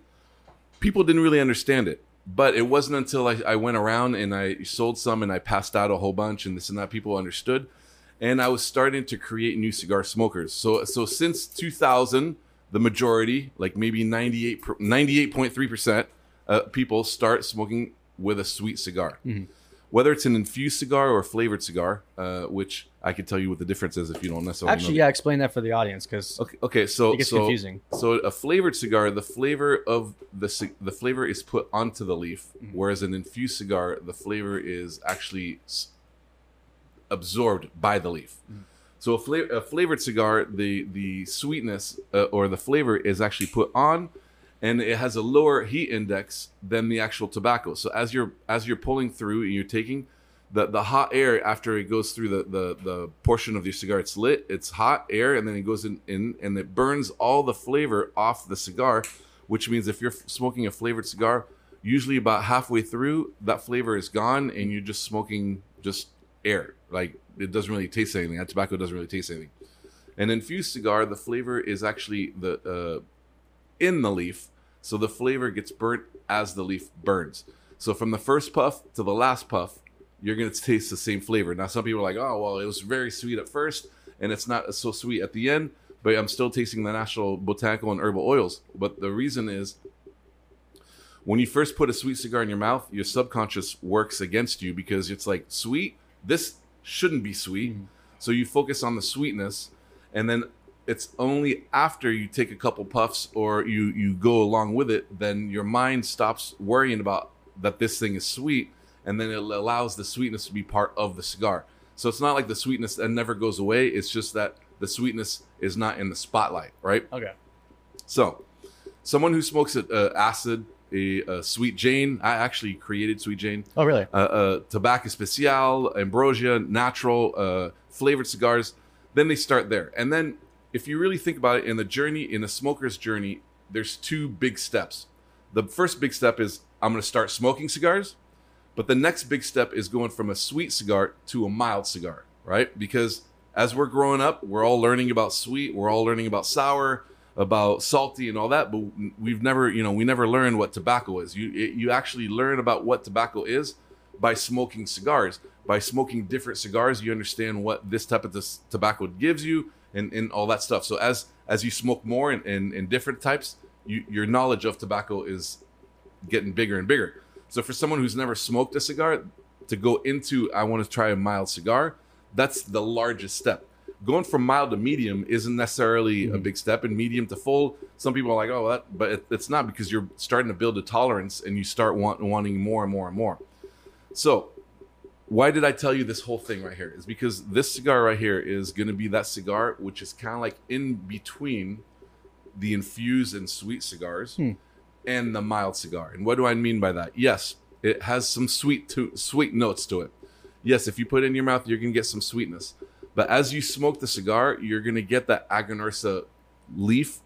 people didn't really understand it. But it wasn't until I, I went around and I sold some and I passed out a whole bunch and this and that people understood. And I was starting to create new cigar smokers. So so since 2000, the majority, like maybe 98 98.3% uh, people start smoking with a sweet cigar. Whether it's an infused cigar or a flavored cigar, uh, which I could tell you what the difference is if you don't necessarily Actually, the- yeah, explain that for the audience because Okay, okay, so It gets so, confusing. So a flavored cigar, the flavor of the the flavor is put onto the leaf, Mm-hmm. whereas an infused cigar, the flavor is actually absorbed by the leaf. Mm-hmm. So a, fla- a flavored cigar, the the sweetness uh, or the flavor is actually put on, and it has a lower heat index than the actual tobacco. So as you're as you're pulling through and you're taking the, the hot air after it goes through the, the, the portion of your cigar, it's lit, it's hot air, and then it goes in, in and it burns all the flavor off the cigar, which means if you're smoking a flavored cigar, usually about halfway through, that flavor is gone and you're just smoking just air. Like it doesn't really taste anything. That tobacco doesn't really taste anything. An infused cigar, the flavor is actually the uh, in the leaf, so the flavor gets burnt as the leaf burns. So from the first puff to the last puff, you're gonna taste the same flavor. Now some people are like, oh well, it was very sweet at first, and it's not so sweet at the end, but I'm still tasting the natural botanical and herbal oils. But the reason is when you first put a sweet cigar in your mouth, your subconscious works against you because it's like sweet. This shouldn't be sweet, mm-hmm. so you focus on the sweetness, and then it's only after you take a couple puffs or you you go along with it, then your mind stops worrying about that this thing is sweet, and then it allows the sweetness to be part of the cigar. So it's not like the sweetness that never goes away. It's just that the sweetness is not in the spotlight, right? okay, So, someone who smokes a, uh, acid, a, a Sweet Jane, I actually created Sweet Jane, oh really? uh, uh, Tabak Especial, Ambrosia, natural, uh, flavored cigars. Then they start there. And then, if you really think about it, in the journey, in a smoker's journey, there's two big steps. The first big step is I'm going to start smoking cigars. But the next big step is going from a sweet cigar to a mild cigar, right? Because as we're growing up, we're all learning about sweet, we're all learning about sour, about salty and all that, but we've never, you know, we never learned what tobacco is. You it, you actually learn about what tobacco is by smoking cigars. By smoking different cigars, you understand what this type of this tobacco gives you and, and all that stuff. So as as you smoke more and, in, in different types, you, your knowledge of tobacco is getting bigger and bigger. So for someone who's never smoked a cigar, to go into I want to try a mild cigar, that's the largest step. Going from mild to medium isn't necessarily a mm-hmm. big step, and medium to full, some people are like, "Oh, that," but it, it's not because you're starting to build a tolerance and you start want, wanting more and more and more. So, why did I tell you this whole thing right here? Is because this cigar right here is going to be that cigar which is kind of like in between the infused and sweet cigars hmm. And the mild cigar. And what do I mean by that? Yes, it has some sweet to sweet notes to it. Yes, if you put it in your mouth, you're gonna get some sweetness. But as you smoke the cigar, you're gonna get that Aganorsa leaf,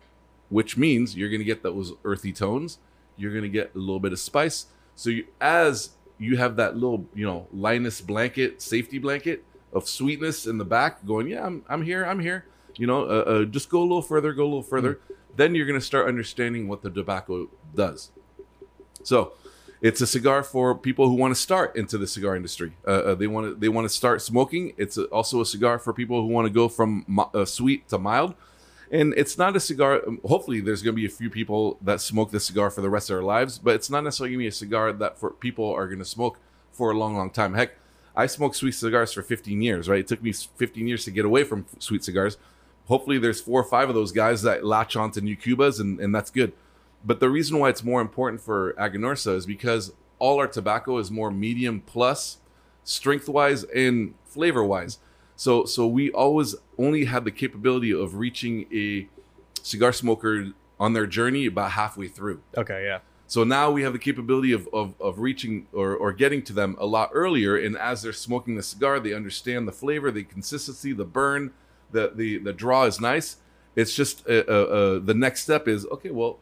which means you're gonna get those earthy tones. You're gonna get a little bit of spice. So you, as you have that little you know Linus blanket, safety blanket of sweetness in the back, going, yeah, I'm I'm here, I'm here. You know, uh, uh, just go a little further, go a little further. Then you're gonna start understanding what the tobacco does. So, it's a cigar for people who want to start into the cigar industry. Uh, uh, they want to they want to start smoking. It's a, also a cigar for people who want to go from uh, sweet to mild. And it's not a cigar. um, Hopefully, there's going to be a few people that smoke this cigar for the rest of their lives. But it's not necessarily going to be a cigar that for people are going to smoke for a long, long time. Heck, I smoked sweet cigars for 15 years. Right, it took me 15 years to get away from sweet cigars. Hopefully, there's four or five of those guys that latch onto new Cubas, and, and that's good. But the reason why it's more important for Aganorsa is because all our tobacco is more medium plus, strength wise and flavor wise. So so we always only had the capability of reaching a cigar smoker on their journey about halfway through. Okay, yeah. So now we have the capability of, of, of reaching or, or getting to them a lot earlier. And as they're smoking the cigar, they understand the flavor, the consistency, the burn, the, the, the draw is nice. It's just uh, uh, uh, the next step is okay, well,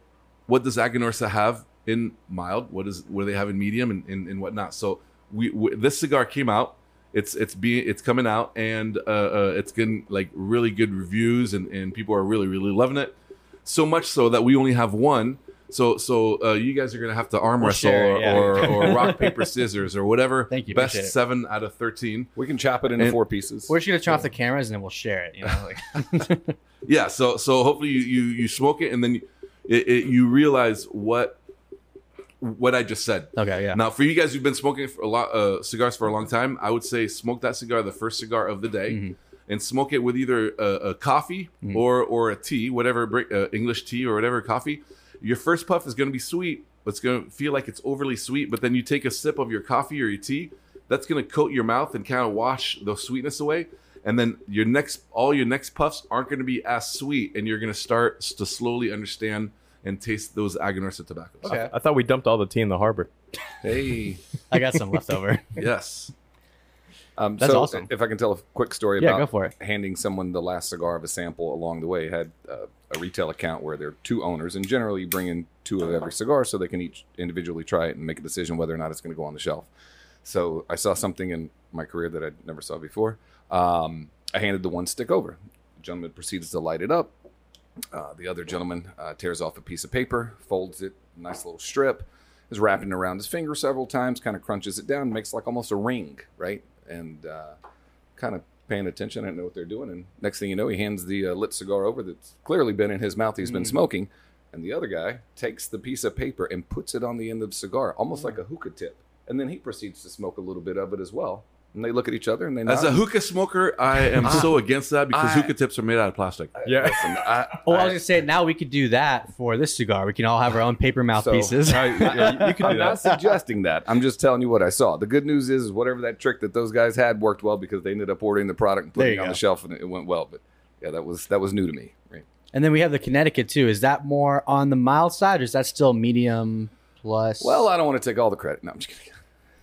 what does Aganorsa have in mild? What is what do they have in medium and, and, and whatnot? So we, we this cigar came out. It's it's being it's coming out and uh, uh, it's getting like really good reviews and, and people are really really loving it. So much so that we only have one. So so uh, you guys are gonna have to arm We'll wrestle share or, yeah. or, or rock paper scissors or whatever. Thank you, Best appreciate it. seven out of thirteen. We can chop it into And- four pieces. We're just gonna chop off the cameras and then we'll share it. You know, like Yeah. So so hopefully you you, you smoke it and then you, it, it, you realize what what I just said. okay, yeah. Now, for you guys who've been smoking for a lot uh, cigars for a long time, I would say smoke that cigar, the first cigar of the day, Mm-hmm. and smoke it with either a, a coffee or or a tea, whatever uh, English tea or whatever coffee. Your first puff is going to be sweet. But it's going to feel like it's overly sweet, but then you take a sip of your coffee or your tea. That's going to coat your mouth and kind of wash the sweetness away. And then your next, all your next puffs aren't going to be as sweet, and you're going to start to slowly understand and taste those Aganorsa tobaccos. Okay. I thought we dumped all the tea in the harbor. hey. I got some left over. Yes. Um, That's so awesome. If I can tell a quick story Yeah, about go for it. handing someone the last cigar of a sample along the way, I had uh, a retail account where there are two owners, and generally you bring in two of every cigar so they can each individually try it and make a decision whether or not it's going to go on the shelf. So I saw something in my career that I never saw before. Um, I handed the one stick over. The gentleman proceeds to light it up. Uh, the other gentleman uh, tears off a piece of paper, folds it, nice little strip, is wrapping it around his finger several times, kind of crunches it down, makes like almost a ring, right? And uh, kind of paying attention. I didn't know what they're doing. And next thing you know, he hands the uh, lit cigar over that's clearly been in his mouth. He's been smoking. And the other guy takes the piece of paper and puts it on the end of the cigar, almost like a hookah tip. And then he proceeds to smoke a little bit of it as well. And they look at each other and they As nod. a hookah smoker, I am so against that because I- hookah tips are made out of plastic. Yeah. Listen, I, Oh, I I- was gonna say now we could do that for this cigar. We can all have our own paper So- mouthpieces. Uh, yeah, you can I'm do not that. suggesting that. I'm just telling you what I saw. The good news is, is whatever that trick that those guys had worked well because they ended up ordering the product and There putting you it on go. the shelf and it went well. But yeah, that was that was new to me. Right. and then we have the Connecticut too. Is that more on the mild side, or is that still medium plus? Well, I don't want to take all the credit. No, I'm just kidding.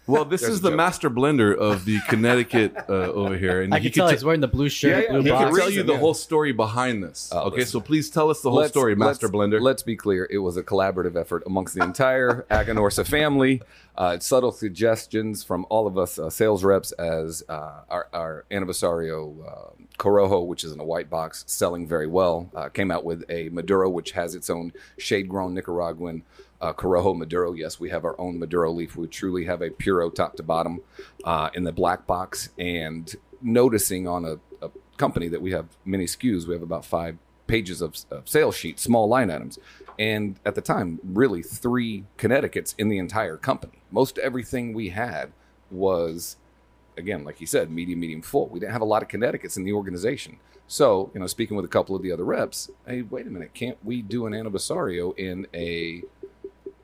Well, this There's is the joke. master blender of the Connecticut uh, over here, and I he can tell t- he's wearing the blue shirt, Yeah, yeah, blue he you can tell you the yeah. whole story behind this. Oh, okay, listen. so please tell us the whole Let's- story, Master let's- Blender. Let's be clear. It was a collaborative effort amongst the entire Aganorsa family. Uh, subtle suggestions from all of us uh, sales reps as uh, our, our Aniversario uh, Corojo, which is in a white box, selling very well, uh, came out with a Maduro, which has its own shade-grown Nicaraguan uh, Corojo Maduro. Yes, we have our own Maduro leaf. We truly have a Puro top to bottom uh, in the black box. And noticing on a, a company that we have many SKUs, we have about five pages of, of sales sheets, small line items. And at the time, really three Connecticut's in the entire company. Most everything we had was, again, like you said, medium, medium, full. We didn't have a lot of Connecticut's in the organization. So, you know, speaking with a couple of the other reps, hey, wait a minute, can't we do an aniversario in a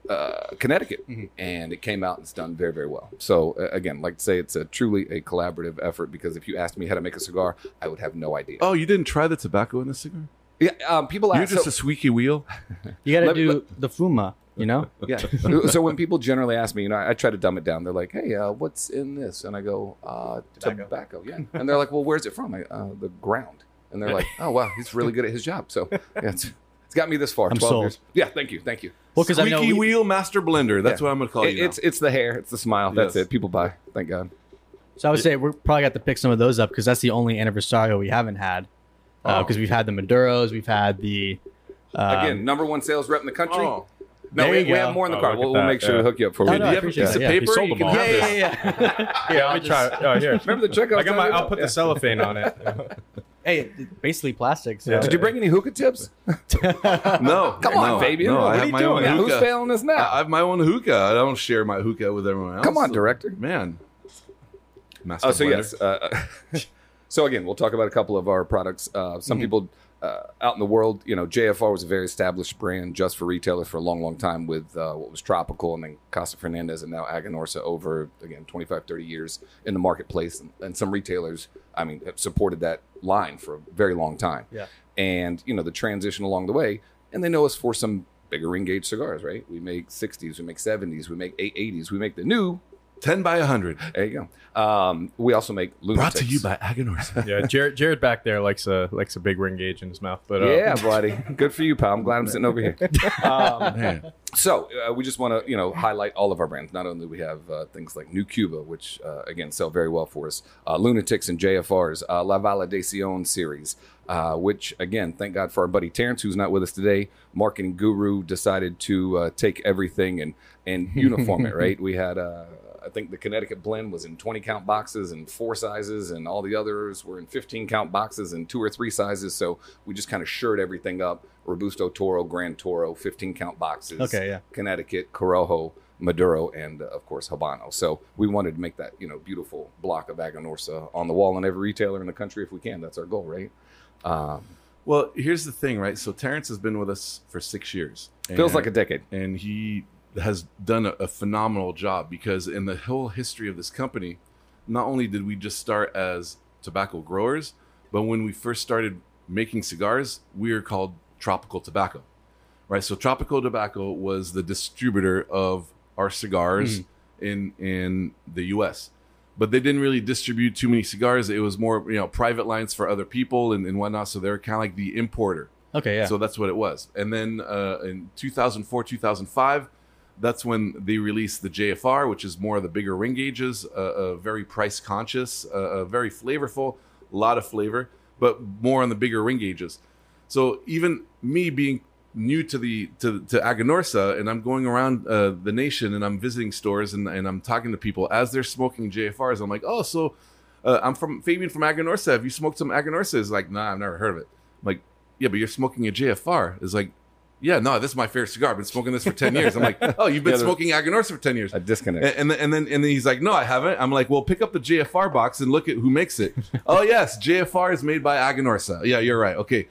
uh, Connecticut? And it came out and it's done very, very well. So, uh, again, like to say, it's a truly a collaborative effort because if you asked me how to make a cigar, I would have no idea. oh, you didn't try the tobacco in the cigar? Yeah, um, people You're ask. just so- a squeaky wheel. You got to Let- do let- the fuma. You know, Yeah. so when people generally ask me, you know, I, I try to dumb it down. They're like, "Hey, uh, what's in this?" And I go, uh, "Tobacco." Yeah. And they're like, "Well, where's it from?" I, uh, the ground. And they're like, "Oh, wow, he's really good at his job." So yeah, it's, it's got me this far. I'm 12 sold. years. Yeah, thank you, thank you. Well, because I know Squeaky we- wheel master blender. That's Yeah. what I'm gonna call It- you. now. it's it's the hair, it's the smile. That's Yes. it. People buy. Thank God. So I would say we're probably got to pick some of those up because that's the only aniversario we haven't had. Because Oh. we've had the Maduros, we've had the um, Again, number one sales rep in the country. Oh. No, we, we have more in the Oh, car. We'll, we'll make sure yeah. to hook you up for No, we no, do. You have a piece it, of paper? He sold You them can- all. Yeah, yeah, yeah. Yeah, let me try. Oh, here. Remember the trick? I I was got my. telling you I'll put about? the cellophane on it. Hey, basically plastic. So. Yeah. Did you bring any hookah tips? No, Come on, no, Fabian. No, What I are have you my doing? own Yeah, who's failing us now? I I have my own hookah. I don't share my hookah with everyone else. Come on, director. man. Master Oh, so blender. yes. Uh, so again, we'll talk about a couple of our products. Uh, Mm-hmm. some people uh, out in the world, you know, JFR was a very established brand just for retailers for a long, long time with uh, what was Tropical and then Casa Fernandez and now Aganorsa over, again, 25, 30 years in the marketplace. And, and some retailers, I mean, have supported that line for a very long time. Yeah. And, you know, the transition along the way. And they know us for some bigger ring gauge cigars, right? We make 60s, we make 70s, we make 880s, we make the new. Ten by hundred. There you go. Um, we also make lunatics. Brought to you by Aganorsa. Yeah, Jared. Jared back there likes a likes a big ring gauge in his mouth. But uh, Yeah, buddy. Good for you, pal. I'm glad I'm sitting over here. Um, Man. so uh, we just want to, you know, highlight all of our brands. Not only do we have uh, things like New Cuba, which uh, again sell very well for us, uh, Lunatics and JFRs, uh, La Validación series, uh, which again, thank God for our buddy Terence, who's not with us today. Marketing guru decided to uh, take everything and and uniform it. Right? We had. I think the Connecticut blend was in 20 count boxes and four sizes, and all the others were in 15 count boxes and two or three sizes. So we just kind of shirred everything up. Robusto Toro, Grand Toro, 15 count boxes. Okay, yeah. Connecticut, Corojo, Maduro, and uh, of course Habano. So we wanted to make that you know beautiful block of Aganorsa on the wall in every retailer in the country if we can. That's our goal, right? Um, Well, here's the thing, right? So Terence has been with us for six years. feels like a decade. and he has done a, a phenomenal job because in the whole history of this company, not only did we just start as tobacco growers, but when we first started making cigars, we were called Tropical Tobacco, right? So Tropical Tobacco was the distributor of our cigars in in the U.S. But they didn't really distribute too many cigars. It was more, you know, private lines for other people and, and whatnot. So they're kind of like the importer. Okay, yeah. So that's what it was. And then uh, in 2004, 2005, that's when they released the JFR, which is more of the bigger ring gauges, uh, uh, very price conscious, uh, very flavorful, a lot of flavor, but more on the bigger ring gauges. So even me being new to the to, to Aganorsa, and I'm going around uh, the nation and I'm visiting stores and, and I'm talking to people as they're smoking JFRs. I'm like, oh, so uh, I'm from Fabian from Aganorsa. Have you smoked some Aganorsa? Is like, nah, I've never heard of it. I'm like, yeah, but you're smoking a JFR. It's like, yeah, no, this is my favorite cigar. I've been smoking this for 10 years. I'm like, oh, you've been Yeah, smoking Aganorsa for 10 years. A disconnect. And, and then and then and then he's like, no, I haven't. I'm like, well, pick up the JFR box and look at who makes it. oh yes, JFR is made by Aganorsa. Yeah, you're right. Okay,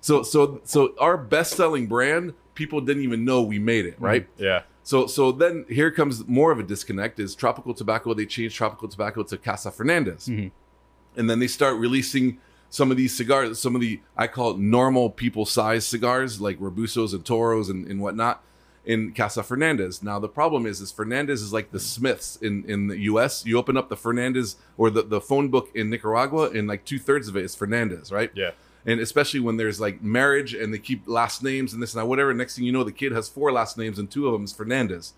so so so our best selling brand, people didn't even know we made it, right? yeah. So so then here comes more of a disconnect. Is tropical tobacco? They changed tropical tobacco to Casa Fernandez, and then they start releasing some of these cigars, some of the I call it normal people size cigars like Robustos and Toros and, and whatnot in Casa Fernandez. Now the problem is is Fernandez is like the Smiths in, in the US. You open up the Fernandez or the, the phone book in Nicaragua and like two thirds of it is Fernandez, right? Yeah. And especially when there's like marriage and they keep last names and this and that, whatever. Next thing you know, the kid has four last names and two of them is Fernandez.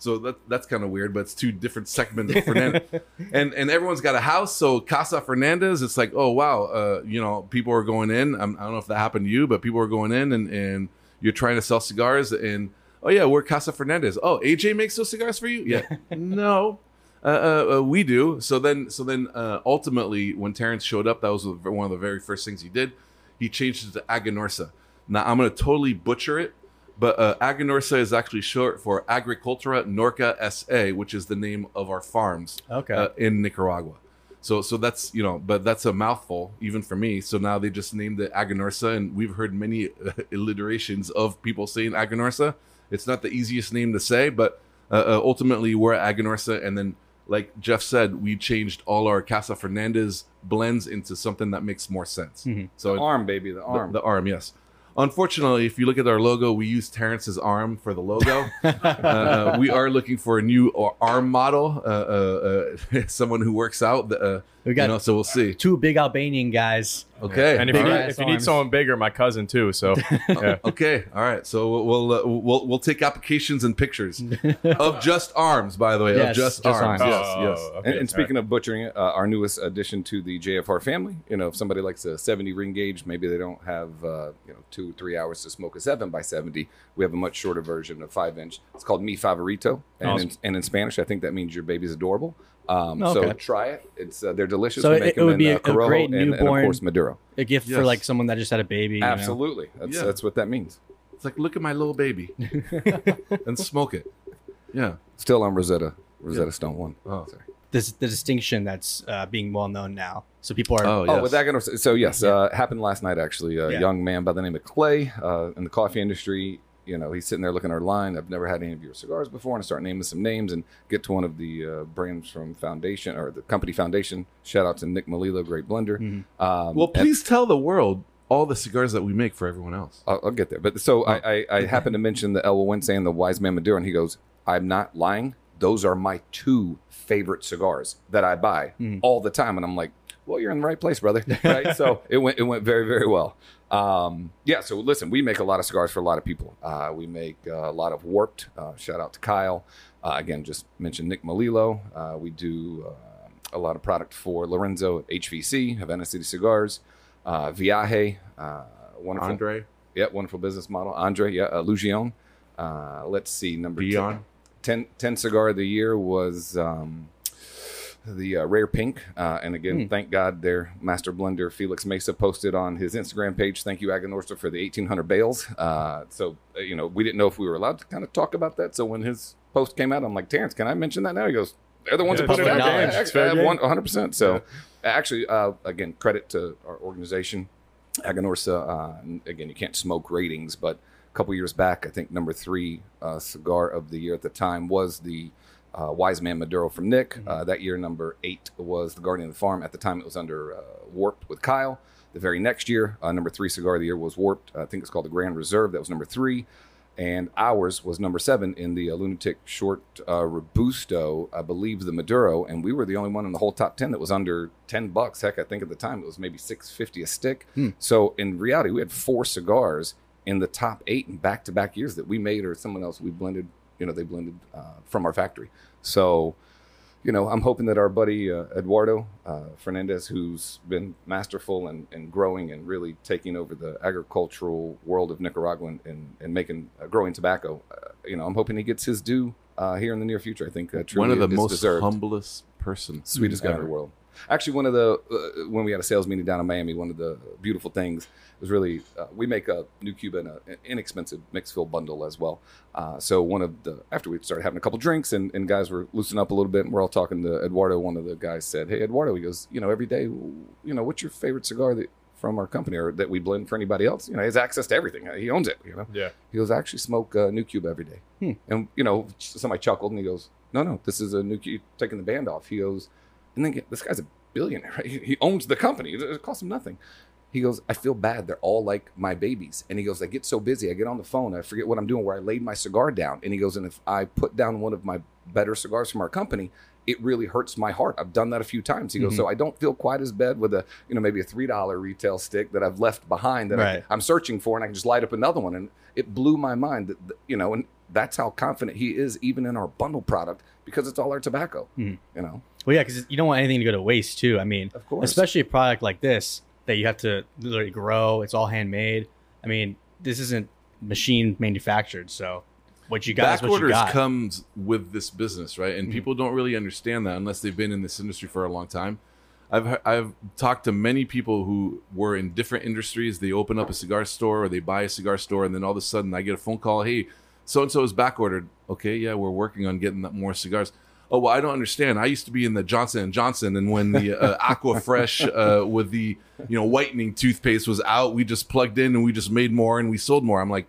So that that's kind of weird, but it's two different segments of Fernandez. and and everyone's got a house. So Casa Fernandez, it's like, oh wow, uh, you know, people are going in. I'm, I don't know if that happened to you, but people are going in and and you're trying to sell cigars and oh yeah, we're Casa Fernandez. Oh, AJ makes those cigars for you? Yeah. no. Uh, uh, uh, we do. So then, so then, uh, ultimately, when Terence showed up, that was one of the very first things he did. He changed it to Aganorsa. Now I'm going to totally butcher it, but uh, Aganorsa is actually short for Agricultura Norca SA, which is the name of our farms Okay. uh, in Nicaragua. So, so that's you know, but that's a mouthful even for me. So now they just named it Aganorsa, and we've heard many uh, alliterations of people saying Aganorsa. It's not the easiest name to say, but uh, uh, ultimately we're at Aganorsa, and then like Jeff said, we changed all our Casa Fernandez blends into something that makes more sense. So The arm, baby, the the- arm. The, arm, yes. Unfortunately, if you look at our logo, we use Terence's arm for the logo. uh, we are looking for a new arm model, uh, uh, uh, someone who works out. Uh, We got- you know, so we'll see. Two big Albanian guys Okay. And if you, need, if you need someone bigger, my cousin too. So yeah. Okay, all right. So we'll we'll uh, we'll, we'll take applications and pictures of just arms. By the way, Yes, of just, just arms. arms. Yes, Oh, yes. okay, And, and speaking of butchering it, uh, our newest addition to the JFR family, you know, if somebody likes a 70 ring gauge, maybe they don't have, uh, you know, two, three hours to smoke a 7 by 70 We have a much shorter version of 5 inch. It's called Mi Favorito. And, Awesome. in, and in Spanish, I think that means your baby's adorable. Um, Okay. So try it. It's uh, They're delicious. So we it- make it would them be in a- uh, a Corojo great and, and, of course, Maduro. A gift for like someone that just had a baby. you know? Absolutely. That's, Yeah. that's what that means. It's like look at my little baby and smoke it. Yeah. Still on Rosetta, Rosetta Stone 1. Oh. Sorry. This the distinction that's uh, being well known now. So people are. Oh, Oh, with that kind of so yes, uh, happened last night actually. A Yeah. young man by the name of Clay uh, in the coffee industry. You know, he's sitting there looking at our line. I've never had any of your cigars before, and I start naming some names and get to one of the uh, brands from Foundation or the company Foundation. Shout out to Nick Melillo, great blender. Um, Well, and- please tell the world all the cigars that we make for everyone else. I'll, I'll get there. But so I, I, I happened to mention the El Güegüense and the Wise Man Maduro, and he goes, "I'm not lying. Those are my two favorite cigars that I buy all the time." And I'm like, "Well, you're in the right place, brother." Right? so it went it went very very well. Um, yeah. So listen, we make a lot of cigars for a lot of people. Uh, we make uh, a lot of warped. Uh, shout out to Kyle. Uh, again, just mentioned Nick Melillo. Uh, we do uh, a lot of product for Lorenzo at HVC, Havana City Cigars, uh, Viaje. Uh, wonderful. Andre, Yeah, wonderful business model. Andre, yeah, uh, Lugion. Uh, let's see, number Dion. 10, 10 cigar of the year was um, the uh, Rare Pink. Uh, and again, thank God their master blender, Felix Mesa, posted on his Instagram page, thank you, Aganorsa, for the 1800 bales. Uh, so, uh, you know, we didn't know if we were allowed to kind of talk about that. So when his post came out, I'm like, Terence, can I mention that now? He goes, they're the ones Yeah, that put it out. knowledge. Yeah, It's fair actually, game. one- 100%. So, actually, uh, again, credit to our organization. Aganorsa, uh, again, you can't smoke ratings, but a couple years back, I think number three uh, cigar of the year at the time was the uh, Wise Man Maduro from Nick. Uh, that year, number eight was the Guardian of the Farm. At the time, it was under uh, Warped with Kyle. The very next year, uh, number three cigar of the year was Warped. I think it's called the Grand Reserve. That was number three. And ours was number seven in the uh, Lunatic Short uh, Robusto, I believe the Maduro, and we were the only one in the whole top ten that was under ten bucks. Heck, I think at the time it was maybe six fifty a stick. So in reality, we had four cigars in the top eight in back to back years that we made or someone else we blended. You know, they blended uh, from our factory. So you know, I'm hoping that our buddy uh, Eduardo uh, Fernandez, who's been masterful and, and growing and really taking over the agricultural world of Nicaragua and, and, and making uh, growing tobacco, uh, you know, I'm hoping he gets his due uh, here in the near future. I think uh, truly One of the most deserved. humblest person. sweetest guy in the world. Actually, one of the uh, when we had a sales meeting down in Miami, one of the beautiful things was really uh, we make a new Cuba in an inexpensive mixed fill bundle as well. Uh, so one of the after we started having a couple drinks and, and guys were loosening up a little bit, and we're all talking to Eduardo. One of the guys said, "Hey, Eduardo," he goes, "You know, every day, you know, what's your favorite cigar that from our company or that we blend for anybody else? You know, he has access to everything. He owns it. You know." yeah. He goes, I actually smoke uh, New Cuba every day. Hmm. And, you know, somebody chuckled and he goes, No, no, this is a New Cuba, taking the band off. He goes, and then this guy's a billionaire, right? He, owns the company. It, costs him nothing. He goes, I feel bad. They're all like my babies. And he goes, I get so busy. I get on the phone. I forget what I'm doing where I laid my cigar down. And he goes, and if I put down one of my better cigars from our company, it really hurts my heart. I've done that a few times. He goes, mm-hmm. so I don't feel quite as bad with a, you know, maybe a $3 retail stick that I've left behind that Right. I, I'm searching for and I can just light up another one. And it blew my mind that, you know, and that's how confident he is even in our bundle product because it's all our tobacco, you know? Well, yeah, because you don't want anything to go to waste too. I mean, Of course. especially a product like this that you have to literally grow. It's all handmade. I mean, this isn't machine manufactured. So what you got Back is what you orders got. Mm-hmm. comes with this business, right? And people don't really understand that unless they've been in this industry for a long time. I've I've talked to many people who were in different industries. They open up a cigar store or they buy a cigar store, and then all of a sudden I get a phone call. Hey, so and so is back ordered. Okay, yeah, we're working on getting more cigars. Oh well, I don't understand. I used to be in the Johnson and Johnson, and when the uh, Aqua Fresh uh, with the you know whitening toothpaste was out, we just plugged in and we just made more and we sold more. I'm like,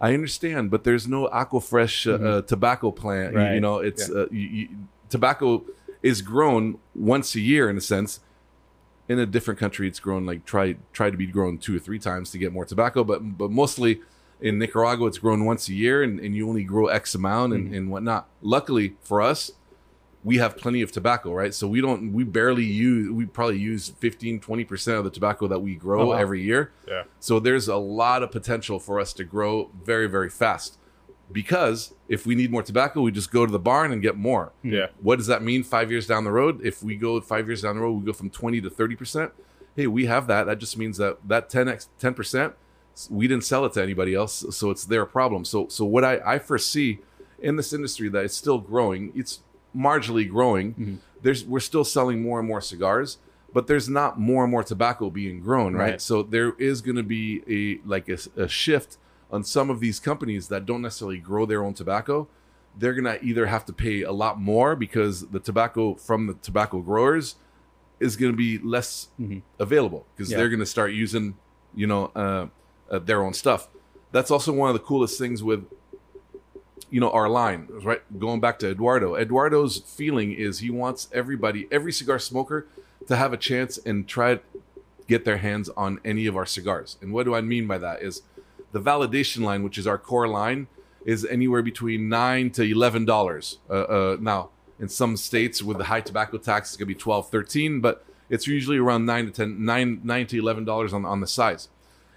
I understand, but there's no Aquafresh uh, uh, tobacco plant. You- You, know, it's uh, you, you, tobacco is grown once a year in a sense. In a different country, it's grown like try try to be grown two or three times to get more tobacco, but but mostly in Nicaragua, it's grown once a year, and, and you only grow X amount and, mm-hmm. and whatnot. Luckily for us, we have plenty of tobacco, right? So we don't, we barely use, we probably use 15, 20% of the tobacco that we grow Oh, wow. every year. Yeah. So there's a lot of potential for us to grow very, very fast. Because if we need more tobacco, we just go to the barn and get more. Yeah. What does that mean five years down the road? If we go five years down the road, we go from 20 to 30%. Hey, we have that. That just means that that 10x 10%, we didn't sell it to anybody else. So it's their problem. So, so what I, I foresee in this industry that it's still growing, it's marginally growing. There's, we're still selling more and more cigars, but there's not more and more tobacco being grown, right? Right. So there is going to be a, like a, a shift on some of these companies that don't necessarily grow their own tobacco they're gonna either have to pay a lot more because the tobacco from the tobacco growers is gonna be less available because Yeah. they're gonna start using, you know, uh, uh, their own stuff. That's also one of the coolest things with, you know, our line. Right, going back to Eduardo. Eduardo's feeling is he wants everybody, every cigar smoker, to have a chance and try to get their hands on any of our cigars. And what do I mean by that? Is the validation line, which is our core line, is anywhere between nine to eleven dollars. Uh, uh, now, in some states with the high tobacco tax, it's gonna be 12, 13, but it's usually around nine to ten, nine, nine to eleven dollars on on the size.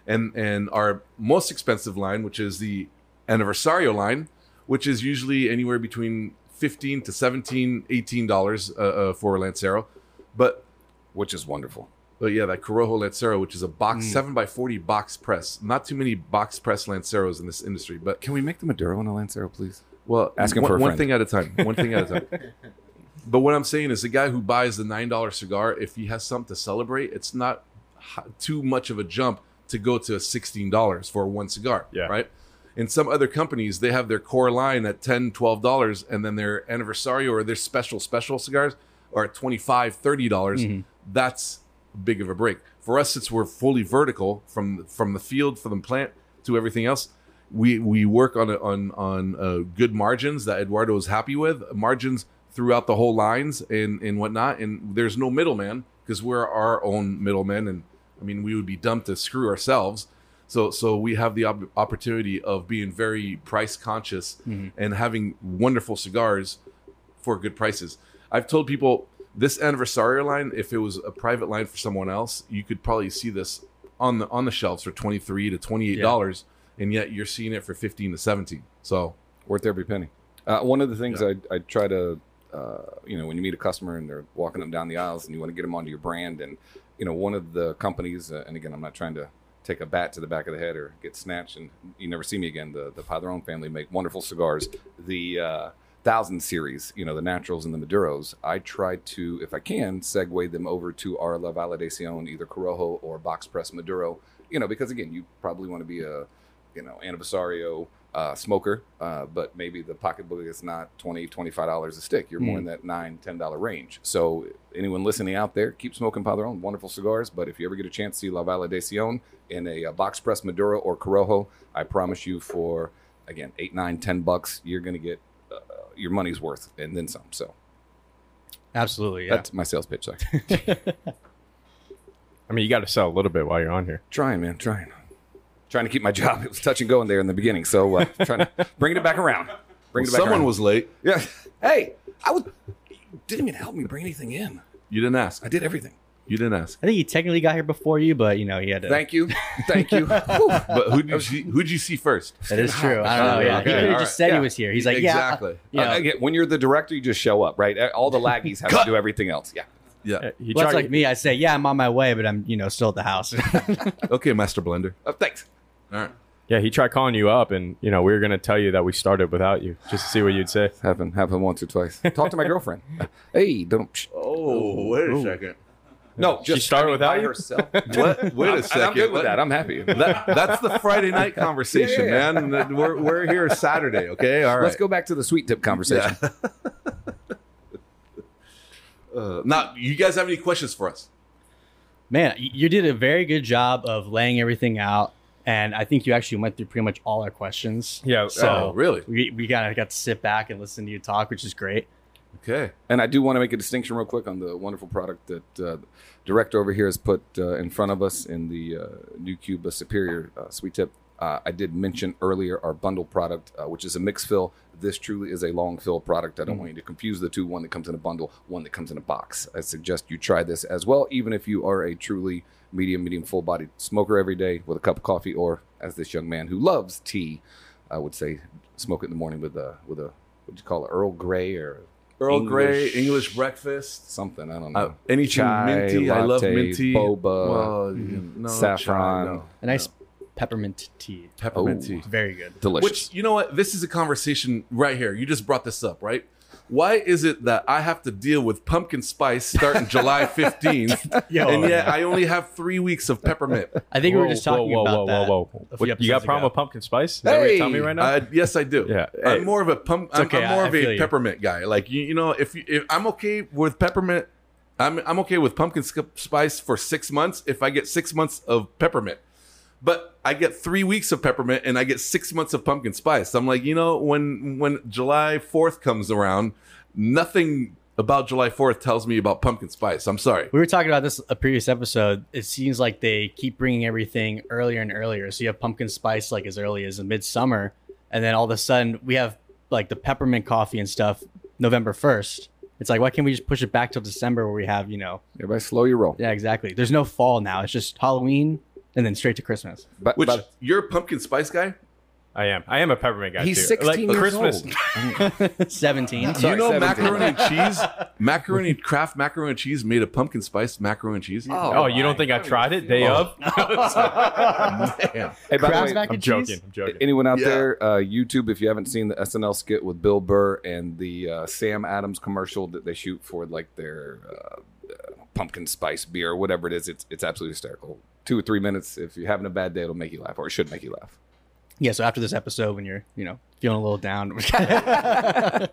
And and our most expensive line, which is the Aniversario line, which is usually anywhere between 15 to 17 18 dollars uh, uh, for lancero. But which is wonderful. but yeah that corojo lancero which is a box 7 by 40 box press. Not too many box press lanceros in this industry but Can we make the Maduro in a Lancero, please? well Asking one, for a one thing at a time. One thing at a time. But what i'm saying is the guy who buys the nine dollar cigar if he has something to celebrate it's not too much of a jump to go to $16 for one cigar Yeah. right? In some other companies they have their core line at $10, 12 dollars and then their aniversario or their special special cigars are at $25, 30 dollars. That's big of a break. For us since we're fully vertical from from the field from the plant to everything else. We we work on a, on on uh, good margins that eduardo is happy with margins throughout the whole lines and and whatnot. And there's no middleman because we're our own middlemen and i mean we would be dumb to screw ourselves so so we have the op- opportunity of being very price conscious and having wonderful cigars for good prices. I've told people this aniversario line, if it was a private line for someone else, you could probably see this on the on the shelves for twenty three to twenty eight dollars, and yet you're seeing it for fifteen to seventeen. So worth every penny. Uh, one of the things I, I try to, uh, you know, when you meet a customer and they're walking them down the aisles and you want to get them onto your brand, and you know, one of the companies, uh, and again, I'm not trying to take a bat to the back of the head or get snatched and you never see me again. The the Padron family make wonderful cigars. The uh, thousand series, you know, the naturals and the maduros. I try to, if I can, segue them over to our La Validación, either Corojo or box press Maduro. You know, because again, you probably want to be a you know, aniversario uh, smoker, uh, but maybe the pocketbook is not 20 $25 a stick. You're more in that $9, $10 range. So anyone listening out there, keep smoking Padron, wonderful cigars. But if you ever get a chance to see La Validación in a, uh box press Maduro or Corojo, I promise you for, again, 8, 9, 10 bucks, you're going to get uh, your money's worth and then some. So Absolutely. Yeah. that's my sales pitch. Sorry. I mean, you got to sell a little bit while you're on here. trying, man, trying. Trying to keep my job. It was touch and go in there in the beginning. So uh, trying to bring it back around. Bring it back someone around. was late. Yeah. Hey, I was didn't even help me bring anything in. You didn't ask. I did everything. You didn't ask. I think he technically got here before you, but you know he had to. Thank you. Thank you. But who did you see? Who did you see first? That is true. I don't know. Yeah, Okay, he could have just right. said Yeah. he was here. He's like, Exactly. yeah, you Uh, know, when you're the director, you just show up, right? All the laggies have to do everything else. Yeah. Yeah. Uh, He well, that's like me. I say, yeah, I'm on my way, but I'm you know still at the house. Okay, Master Blender. Uh, thanks. All right. Yeah, he tried calling you up, and you know we were gonna tell you that we started without you, just to see what you'd say. Happened happened once or twice. Talk to my girlfriend. Hey, don't. Psh. Oh, wait a second. No, just started I mean, without by you? herself. What? Wait a I'm- second. I'm good with What- that. I'm happy. That, that's the Friday night conversation, Yeah, yeah, man. We're, we're here Saturday, okay? All right. Let's go back to the sweet tip conversation. Uh, now, you guys have any questions for us? Man, you did a very good job of laying everything out, and I think you actually went through pretty much all our questions. Yeah, So Oh, really? we we kind of got to sit back and listen to you talk, which is great. Okay. And I do want to make a distinction real quick on the wonderful product that uh, the director over here has put uh, in front of us in the uh, new Cuba Superior uh, Sweet Tip Uh, I did mention earlier our bundle product, uh, which is a mix fill. This truly is a long fill product. I don't want you to confuse the two one that comes in a bundle, one that comes in a box. I suggest you try this as well, even if you are a truly medium, medium full bodied smoker every day with a cup of coffee, or as this young man who loves tea, I would say, smoke it in the morning with a, with a, what do you call it, Earl Grey or Earl Grey, English- English breakfast. something. I don't know. Uh, anything Chai, minty. I love minty. boba, Well, you know, saffron. chai, no. A nice peppermint tea. Peppermint Oh. tea. Very good. delicious. Which you know what? This is a conversation right here. You just brought this up, right? Why is it that I have to deal with pumpkin spice starting July 15th, Yo. and yet I only have three weeks of peppermint? I think we were just talking whoa, about whoa, that. Whoa, whoa, a few What, you got a problem ago. with pumpkin spice? Is that what you're telling me right now? Uh, yes, I do. Yeah. I'm more of a pump. I'm, okay, I'm more I- of I feel a you. peppermint guy. Like you, you know, if you, if I'm okay with peppermint, I'm I'm okay with pumpkin sc- spice for six months if I get six months of peppermint. But I get three weeks of peppermint and I get six months of pumpkin spice. I'm like, you know, when when July Fourth comes around, nothing about July Fourth tells me about pumpkin spice. I'm sorry. We were talking about this a previous episode. It seems like they keep bringing everything earlier and earlier. So you have pumpkin spice like as early as midsummer, and then all of a sudden we have like the peppermint coffee and stuff November first. It's like why can't we just push it back till December where we have you know Everybody, slow your roll. yeah exactly. There's no fall now. It's just Halloween and then straight to Christmas. But, Which but you're a pumpkin spice guy? I am. I am a peppermint guy he's too. 16 years Christmas. old. Seventeen. Do you know 17. macaroni and cheese? Macaroni Kraft macaroni and cheese made of pumpkin spice macaroni and cheese. Oh, you don't think I tried it day of? man. Hey, by the way, mac I'm and cheese? joking. I'm joking. anyone out Yeah. there, uh, YouTube, if you haven't seen the SNL skit with Bill Burr and the uh, Sam Adams commercial that they shoot for like their uh, uh, pumpkin spice beer, or whatever it is, it's it's absolutely hysterical. Two or three minutes. If you're having a bad day, it'll make you laugh, or it should make you laugh. Yeah. So after this episode, when you're you know feeling a little down,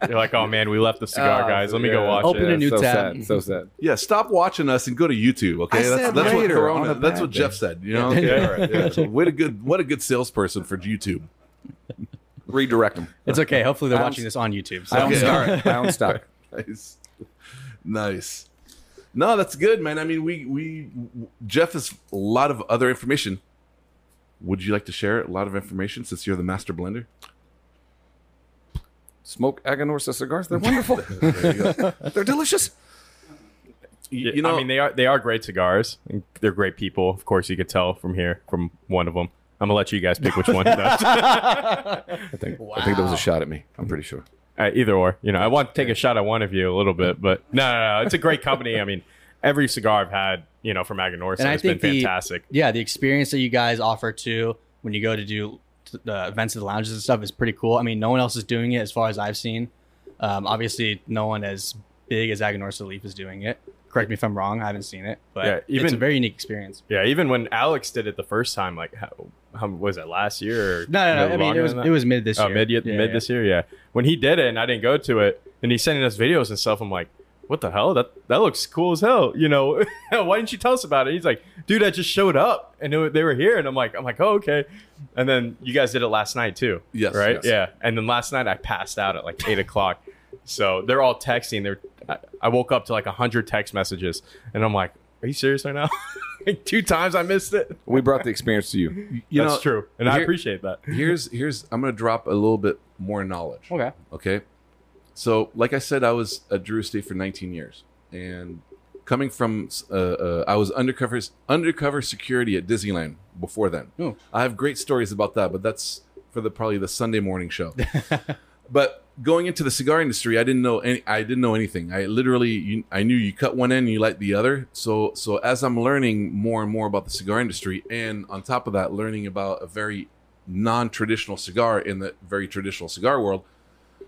You're like, oh man, we left the cigar, Oh, guys. Let me go watch Open it. a new so tab. sad. So sad. Yeah, stop watching us and go to YouTube. Okay, I that's said that's what Corona. That's bad what day. Jeff said. You know. Yeah. Okay, all right. Yeah. So what a good what a good salesperson for YouTube. Redirect them. it's okay. Hopefully they're I own- watching this on YouTube. So. I own Okay. stock. I own stock. Nice, nice. No, that's good, man. I mean, we we Jeff has a lot of other information. Would you like to share a lot of information since you're the master blender? Smoke Aganorsa cigars. They're wonderful. There you go. They're delicious. You, Yeah, you know, I mean, they are they are great cigars. They're great people. Of course, you could tell from here from one of them. I'm gonna let you guys pick which one. I think. I think that was a shot at me. I'm pretty sure. Uh, either or, you know, I want to take a shot at one of you a little bit, but no, no, no, it's a great company. I mean, every cigar I've had, you know, from Aganorsa and has been the- fantastic. yeah, the experience that you guys offer too when you go to do the events at the lounges and stuff is pretty cool. I mean, no one else is doing it as far as I've seen. Um, obviously, no one as big as Aganorsa Leaf is doing it. Correct me if I'm wrong. I haven't seen it, but Yeah, it's even- a very unique experience. Yeah, even when Alex did it the first time, like how, how was it last year? Or No, no, no. I mean, it was it was mid this oh, year. mid Yeah, mid yeah. this year. Yeah, when he did it and I didn't go to it, and he's sending us videos and stuff. I'm like, what the hell? That that looks cool as hell. You know, why didn't you tell us about it? He's like, dude, I just showed up and it, they were here, and I'm like, I'm like, oh okay. And then you guys did it last night too. Yes, Right. yes. Yeah. And then last night I passed out at like eight o'clock. So they're all texting. They're I, I woke up to like a hundred text messages, and I'm like, are you serious right now? like two times I missed it. We brought the experience to you. you That's know, true, and I appreciate that. here's here's I'm gonna drop a little bit more knowledge. Okay. Okay. So, like I said, I was at Drew Estate for 19 years, and coming from, uh, uh, I was undercover undercover security at Disneyland before then. Oh. I have great stories about that, but that's for the probably the Sunday morning show. but going into the cigar industry, I didn't know any. I didn't know anything. I literally, you, I knew you cut one end and you light the other. So, so as I'm learning more and more about the cigar industry, and on top of that, learning about a very non-traditional cigar in the very traditional cigar world,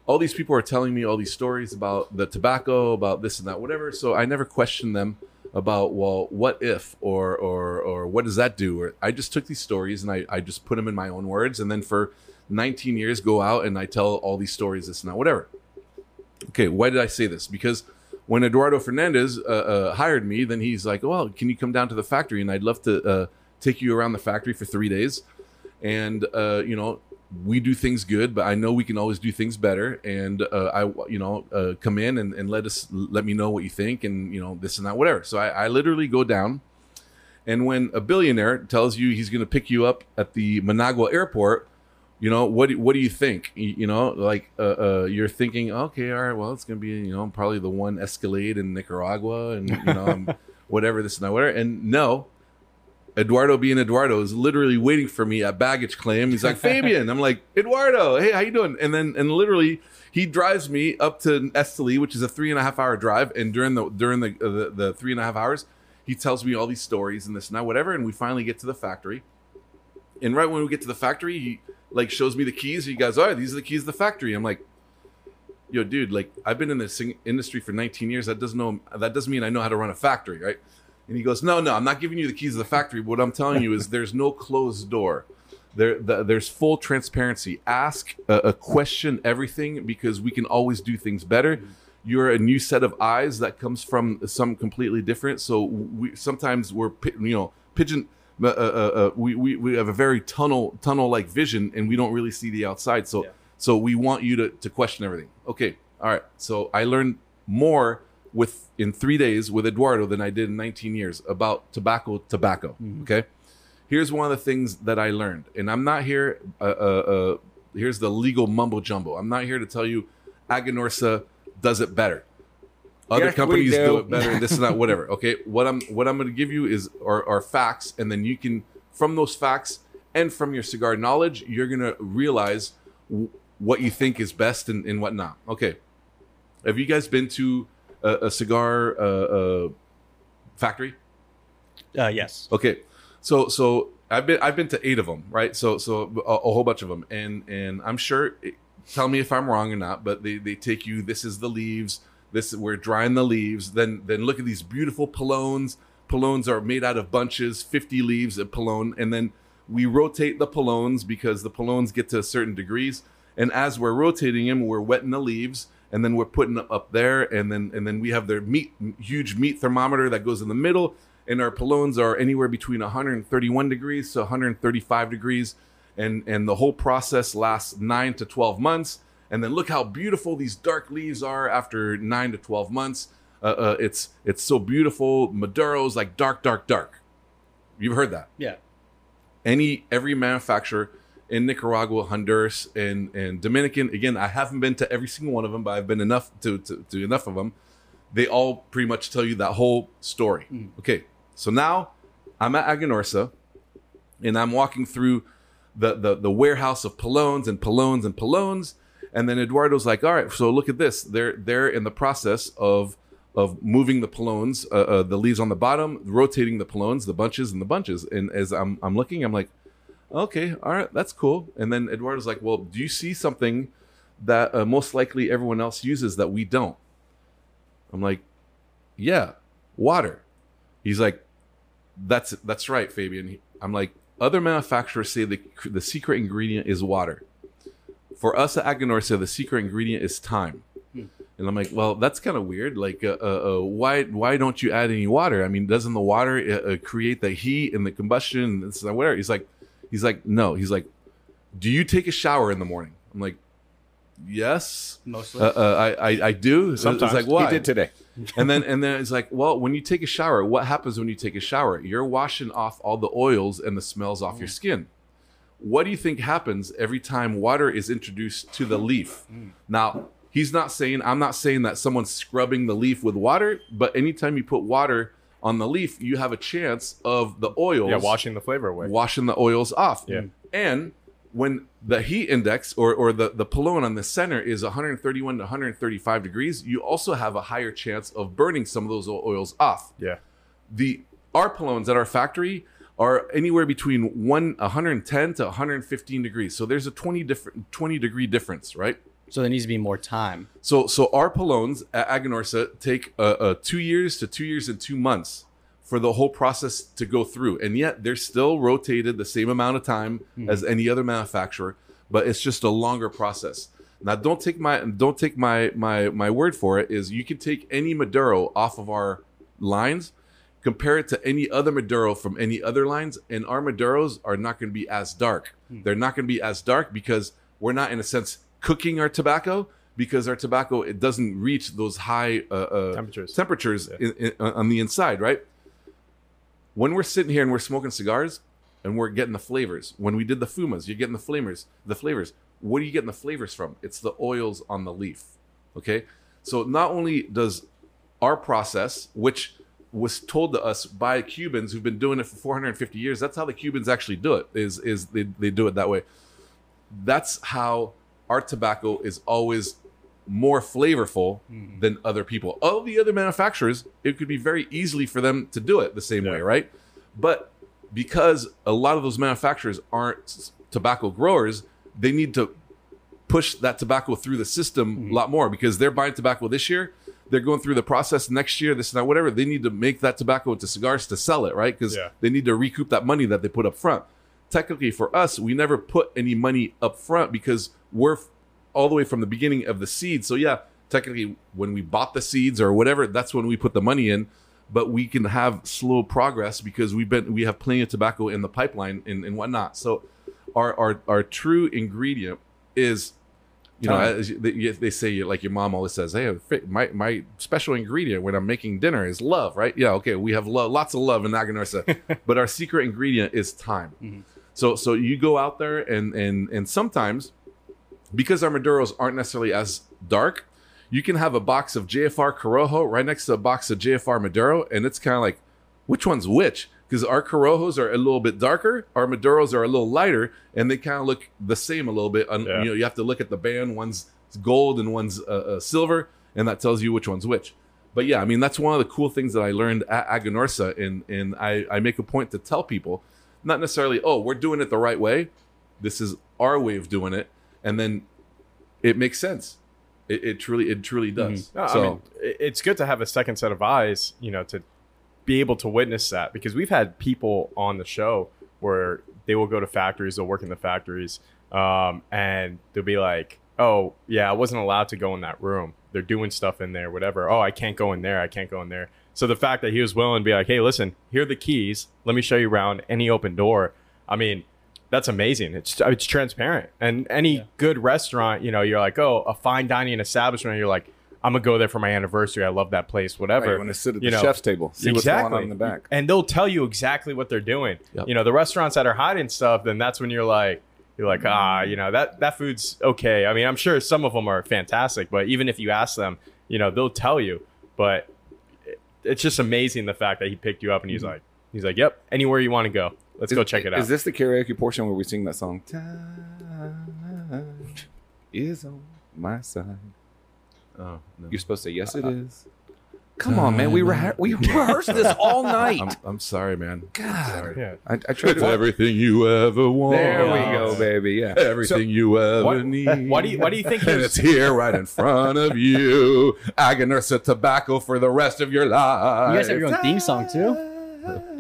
all these people are telling me all these stories about the tobacco, about this and that, whatever. So I never questioned them about, well, what if or or or what does that do? Or I just took these stories and I, I just put them in my own words, and then for 19 years go out and I tell all these stories, this and that, whatever. Okay, why did I say this? Because when Eduardo Fernandez uh, uh, hired me, then he's like, "Well, can you come down to the factory? And I'd love to uh, take you around the factory for three days, and uh, you know, we do things good, but I know we can always do things better. And uh, I, you know, uh, come in and, and let us let me know what you think, and you know, this and that, whatever. So I, I literally go down, And when a billionaire tells you he's going to pick you up at the Managua airport, you know what? do- What do you think? You, you know, like uh, uh, you're thinking, okay, all right, well, it's going to be you know probably the one Escalade in Nicaragua, and you know whatever this and that, whatever. And no, Eduardo being Eduardo is literally waiting for me at baggage claim. He's like, Fabian. I'm like, Eduardo, hey, how you doing? And then and literally he drives me up to Esteli, which is a three and a half hour drive. And during the during the, uh, the the three and a half hours, he tells me all these stories and this and that, whatever. And we finally get to the factory. And right when we get to the factory, he like shows me the keys. He goes, "All right, these are the keys to the factory." I'm like, "Yo, dude, like I've been in this industry for 19 years. That doesn't know that doesn't mean I know how to run a factory, right?" And he goes, "No, no, I'm not giving you the keys to the factory. What I'm telling you is there's no closed door. There, the, there's full transparency. Ask a, a question, everything, because we can always do things better. You're a new set of eyes that comes from some completely different. So we sometimes we're you know pigeon. Uh, uh, uh, we, we we have a very tunnel tunnel like vision, and we don't really see the outside. So Yeah. so we want you to to question everything. Okay, all right. So I learned more with in three days with Eduardo than I did in 19 years about tobacco. Tobacco. Okay. Here's one of the things that I learned, and I'm not here. Uh, uh, uh, here's the legal mumbo jumbo. I'm not here to tell you Aganorsa does it better. Other Yes, companies do. do. it better. And this is not whatever. Okay. What I'm what I'm going to give you is are, are facts, and then you can from those facts and from your cigar knowledge, you're going to realize w- what you think is best and, and what not. Okay. Have you guys been to a, a cigar uh, uh, factory? Uh, yes. Okay, so so I've been I've been to eight of them, right? So so a, a whole bunch of them, and and I'm sure. Tell me if I'm wrong or not, but they they take you. This is the leaves. This we're drying the leaves. Then then look at these beautiful polones. Polones are made out of bunches, 50 leaves of polone, and then we rotate the polones because the polones get to certain degrees. And as we're rotating them, we're wetting the leaves, and then we're putting them up there, and then and then we have their meat huge meat thermometer that goes in the middle, and our polones are anywhere between 131 degrees to 135 degrees, and and the whole process lasts nine to 12 months. And then look how beautiful these dark leaves are after nine to 12 months. Uh, uh, it's it's so beautiful. Maduro's like dark, dark, dark. You've heard that Yeah. any every manufacturer in Nicaragua, Honduras, and and Dominican. Again, I haven't been to every single one of them, but I've been enough to to, to enough of them. They all pretty much tell you that whole story. Okay, so now I'm at Aganorsa, and I'm walking through the the the warehouse of polones and polones and polones, and then Eduardo's like, "All right, so look at this. They're they're in the process of." Of moving the polones, uh, uh, the leaves on the bottom, rotating the polones, the bunches and the bunches. And as I'm, I'm looking, I'm like, okay, all right, that's cool. And then Eduardo's like, well, do you see something that uh, most likely everyone else uses that we don't? I'm like, yeah, water. He's like, that's that's right, Fabian. I'm like, other manufacturers say the the secret ingredient is water. For us at Aganorsa, the secret ingredient is time. And I'm like, well, that's kind of weird. Like, uh, uh, uh, why why don't you add any water? I mean, doesn't the water uh, uh, create the heat and the combustion and this and whatever? He's like, he's like, no. He's like, do you take a shower in the morning? I'm like, yes. Mostly. Uh, uh, I, I I do. Sometimes. It's like why? He did today. and then and then it's like, well, when you take a shower, what happens when you take a shower? You're washing off all the oils and the smells off your skin. What do you think happens every time water is introduced to the leaf? Mm. Now, he's not saying I'm not saying that someone's scrubbing the leaf with water, but anytime you put water on the leaf, you have a chance of the oils Yeah, washing the flavor away. washing the oils off. Yeah. And when the heat index or, or the, the polone on the center is 131 to 135 degrees, you also have a higher chance of burning some of those oils off. Yeah. The our polones at our factory are anywhere between one 110 to 115 degrees. So there's a 20 different 20 degree difference, right? so there needs to be more time. So so our polones at Aganorsa take uh, uh, two years to two years and two months for the whole process to go through, and yet they're still rotated the same amount of time as any other manufacturer, but it's just a longer process. Now, don't take my don't take my my my word for it. Is you can take any Maduro off of our lines, compare it to any other Maduro from any other lines, and our Maduros are not going to be as dark. They're not going to be as dark because we're not, in a sense, cooking our tobacco because our tobacco it doesn't reach those high uh, uh, Temperatures. temperatures in, in, on the inside, right? when we're sitting here and we're smoking cigars and we're getting the flavors. When we did the fumas, you're getting the flavors. The flavors. What are you getting the flavors from? It's the oils on the leaf. Okay, so not only does our process, which was told to us by Cubans who've been doing it for 450 years. That's how the Cubans actually do it. Is is they, they do it that way. That's how our tobacco is always more flavorful hmm. than other people. All the other manufacturers, it could be very easily for them to do it the same way, right? But because a lot of those manufacturers aren't tobacco growers, they need to push that tobacco through the system a lot more because they're buying tobacco this year. They're going through the process next year, this and that, whatever. They need to make that tobacco into cigars to sell it, right? Because Yeah. they need to recoup that money that they put up front. Technically, for us, we never put any money up front because we're f- all the way from the beginning of the seed. So, yeah, technically, when we bought the seeds or whatever, that's when we put the money in. But we can have slow progress because we've been we have plenty of tobacco in the pipeline and, and whatnot. So, our our our true ingredient is you know, they, they say, like your mom always says, "Hey, my my special ingredient when I'm making dinner is love." Right? Yeah. Okay. We have love, lots of love in Aganorsa, but our secret ingredient is time. Mm-hmm. So so you go out there and and and sometimes because our maduros aren't necessarily as dark, you can have a box of JFR Corojo right next to a box of JFR Maduro, and it's kind of like, which one's which? Because our Corojos are a little bit darker, our Maduros are a little lighter, and they kind of look the same a little bit. Yeah. You know, you have to look at the band. One's gold and one's uh, uh, silver, and that tells you which one's which. But yeah, I mean that's one of the cool things that I learned at Aganorsa, and and I, I make a point to tell people, not necessarily, oh, we're doing it the right way. This is our way of doing it, and then it makes sense. It, it truly, it truly does. No, so I mean, it's good to have a second set of eyes, you know, to be able to witness that because we've had people on the show where they will go to factories, they'll work in the factories, um, and they'll be like, "Oh, yeah, I wasn't allowed to go in that room. They're doing stuff in there, whatever. Oh, I can't go in there. I can't go in there." So the fact that he was willing to be like, "Hey, listen, here are the keys. Let me show you around any open door." I mean, that's amazing. It's it's transparent, and any good restaurant, you know, you're like, oh, a fine dining establishment, you're like, I'm gonna go there for my anniversary. I love that place, whatever. Right, when they sit at you the know. chef's table, see what's going on in the back. and they'll tell you exactly what they're doing. Yep. You know, the restaurants that are hiding stuff, then that's when you're like, you're like, ah, you know, that that food's okay. I mean, I'm sure some of them are fantastic, but even if you ask them, you know, they'll tell you. But it- it's just amazing the fact that he picked you up and he's like, he's like, yep, anywhere you want to go, let's go check it out. Is this the karaoke portion where we sing that song? Time is on my side. Oh, no. You're supposed to say yes, it is. Come on, man. We rehe- we rehearsed this all night. I'm, I'm sorry, man. God, yeah. I, I tried It's to. everything you ever want. There we go, baby. Yeah. Everything you ever What- need. Why do you why do you think and was it's here right in front of you. Aganorsa tobacco for the rest of your life. You guys have your own theme song too.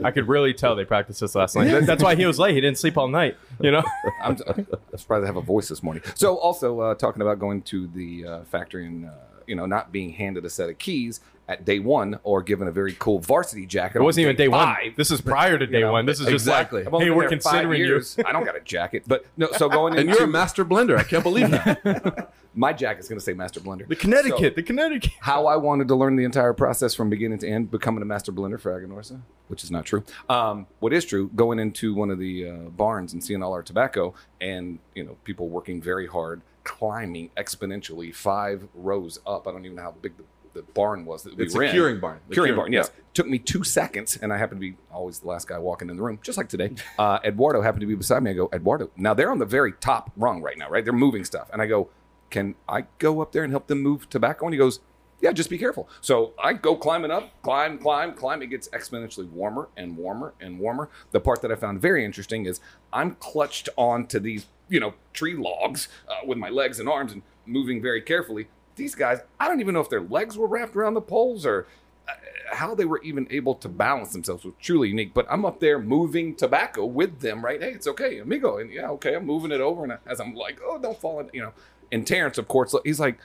I could really tell they practiced this last night. That's why he was late. He didn't sleep all night. You know. I'm, I'm surprised I have a voice this morning. So, also uh, talking about going to the uh, factory and uh, you know not being handed a set of keys at day one or given a very cool varsity jacket. It wasn't even day one. five. This is prior to day know, one. This is exactly. just I've like, hey, we're considering you. I don't got a jacket, but no. So going into and into you're a master blender. I can't believe that. my jacket's going to say Master Blender. The Connecticut, So- the Connecticut. how I wanted to learn the entire process from beginning to end, becoming a master blender for Aganorsa, which is not true. Um, what is true, going into one of the uh, barns and seeing all our tobacco, and you know people working very hard, climbing exponentially five rows up. I don't even know how big the, the barn was that we It's were a in. curing barn. The Curing curing- barn, yes. yeah. Took me two seconds, and I happened to be always the last guy walking in the room, just like today. Uh, Eduardo happened to be beside me. I go, Eduardo. Now they're on the very top rung right now, right? They're moving stuff, and I go, can I go up there and help them move tobacco? And he goes, yeah, just be careful. So I go climbing up, climb, climb, climb. It gets exponentially warmer and warmer and warmer. The part that I found very interesting is I'm clutched onto these, you know, tree logs uh, with my legs and arms and moving very carefully. These guys, I don't even know if their legs were wrapped around the poles or uh, how they were even able to balance themselves was truly unique. But I'm up there moving tobacco with them, right? Hey, it's okay, amigo. And yeah, okay, I'm moving it over. And as I'm like, oh, don't fall in, you know. And Terence, of course, he's like,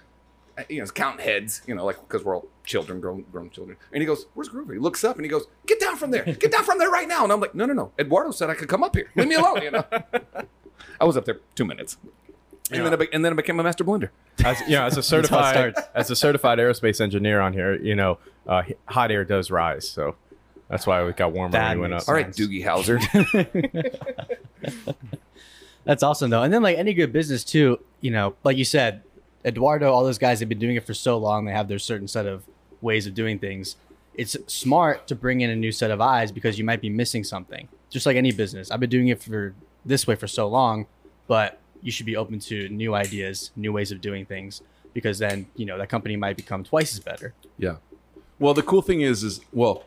you know, he's counting heads, you know, like because we're all children, grown, grown children. And he goes, "Where's Groovy?" He looks up and he goes, "Get down from there! Get down from there right now!" And I'm like, "No, no, no! Eduardo said I could come up here. Leave me alone." You know. I was up there two minutes, and then I, be- and then I became a master blender. As, you know, as a certified as a certified aerospace engineer on here, you know, uh, hot air does rise. So That's why it got warmer That when we went makes up. All right, Doogie Howser. That's awesome though. And then like any good business too, you know, like you said, Eduardo, all those guys have been doing it for so long, they have their certain set of ways of doing things. It's smart to bring in a new set of eyes because you might be missing something. Just like any business. I've been doing it for this way for so long, but you should be open to new ideas, new ways of doing things because then, you know, that company might become twice as better. Yeah. Well, the cool thing is, is well,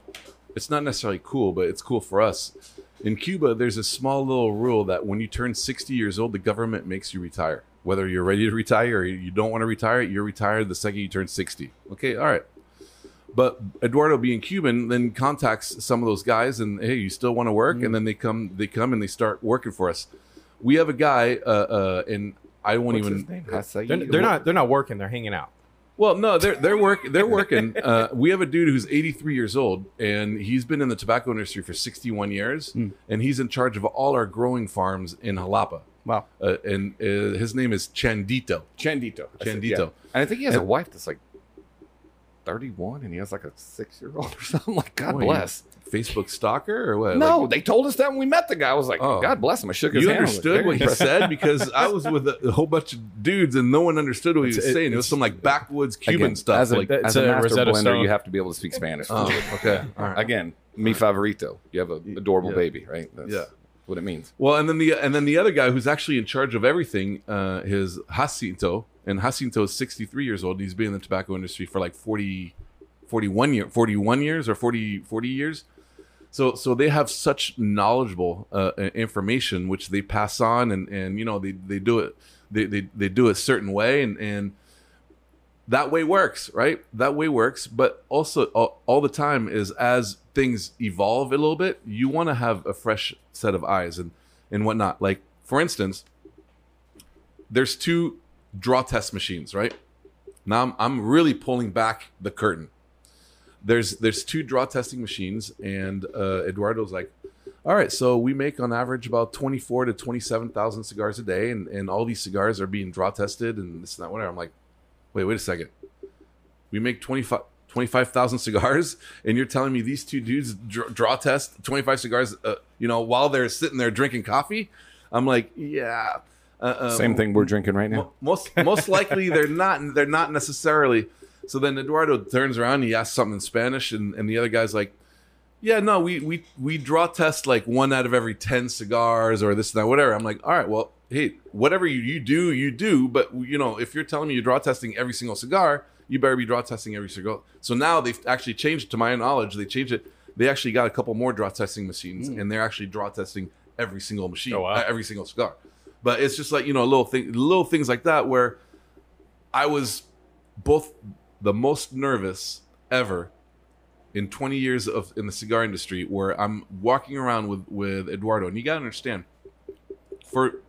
it's not necessarily cool, but it's cool for us. In Cuba, there's a small little rule that when you turn 60 years old, the government makes you retire. Whether you're ready to retire or you don't want to retire, you're retired the second you turn 60. Okay, all right. But Eduardo, being Cuban, then contacts some of those guys, and hey, you still want to work? Mm-hmm. And then they come, they come and they start working for us. We have a guy, uh, uh, and I won't What's even. his name? Hasai? They're, they're not. They're not working. They're hanging out. Well, no, they're they're work they're working. Uh, we have a dude who's 83 years old, and he's been in the tobacco industry for 61 years, and he's in charge of all our growing farms in Jalapa. Wow. Uh, and uh, his name is Chandito. Chandito. I said, Chandito. And I think he has a wife that's like 31 and he has like a six year old or something. Like, God Boy, bless. Facebook stalker or what? No, Like, they told us that when we met the guy. I was like, Oh. God bless him. I shook his you hand. I was like, understood what he said because I was with a, a whole bunch of dudes and no one understood what he was it- saying. It was some like backwoods Cuban Again, stuff. As a, like, that- as it's a a master Rosetta blender, Stone. you have to be able to speak Spanish. oh, okay, all right. Again, mi favorito. You have an adorable Yeah. baby, right? That's Yeah. what it means. Well, and then the and then the other guy who's actually in charge of everything, uh, is Jacinto, and Jacinto is 63 years old. He's been in the tobacco industry for like 40, 41 year, 41 years or 40, 40 years. So so they have such knowledgeable uh, information which they pass on, and and you know they they do it they they, they do it a certain way, and and that way works, right? That way works, but also all, all the time is as things evolve a little bit, you want to have a fresh set of eyes and and whatnot. Like for instance, there's two draw test machines, right? Now I'm, I'm really pulling back the curtain. There's there's two draw testing machines, and uh, Eduardo's like, all right, so we make on average about 24 to 27,000 cigars a day, and, and all these cigars are being draw tested and this and that, whatever. I'm like, wait, wait a second. We make 25 25,000 cigars, and you're telling me these two dudes dr- draw test 25 cigars, uh, you know, while they're sitting there drinking coffee? I'm like, yeah. Uh, uh, Same thing we're drinking right now. Most most likely they're not they're not necessarily. So then eduardo turns around and he asks something in spanish and, and the other guy's like yeah no we, we we draw test like one out of every 10 cigars or this and that whatever. I'm like all right well hey whatever you, you do you do but you know if you're telling me you're draw testing every single cigar you better be draw testing every cigar. So now they've actually changed to my knowledge they changed it. They actually got a couple more draw testing machines and they're actually draw testing every single machine Oh, wow. uh, every single cigar but it's just like you know little thing little things like that where i was both the most nervous ever in 20 years of in the cigar industry where i'm walking around with with eduardo. And you gotta understand for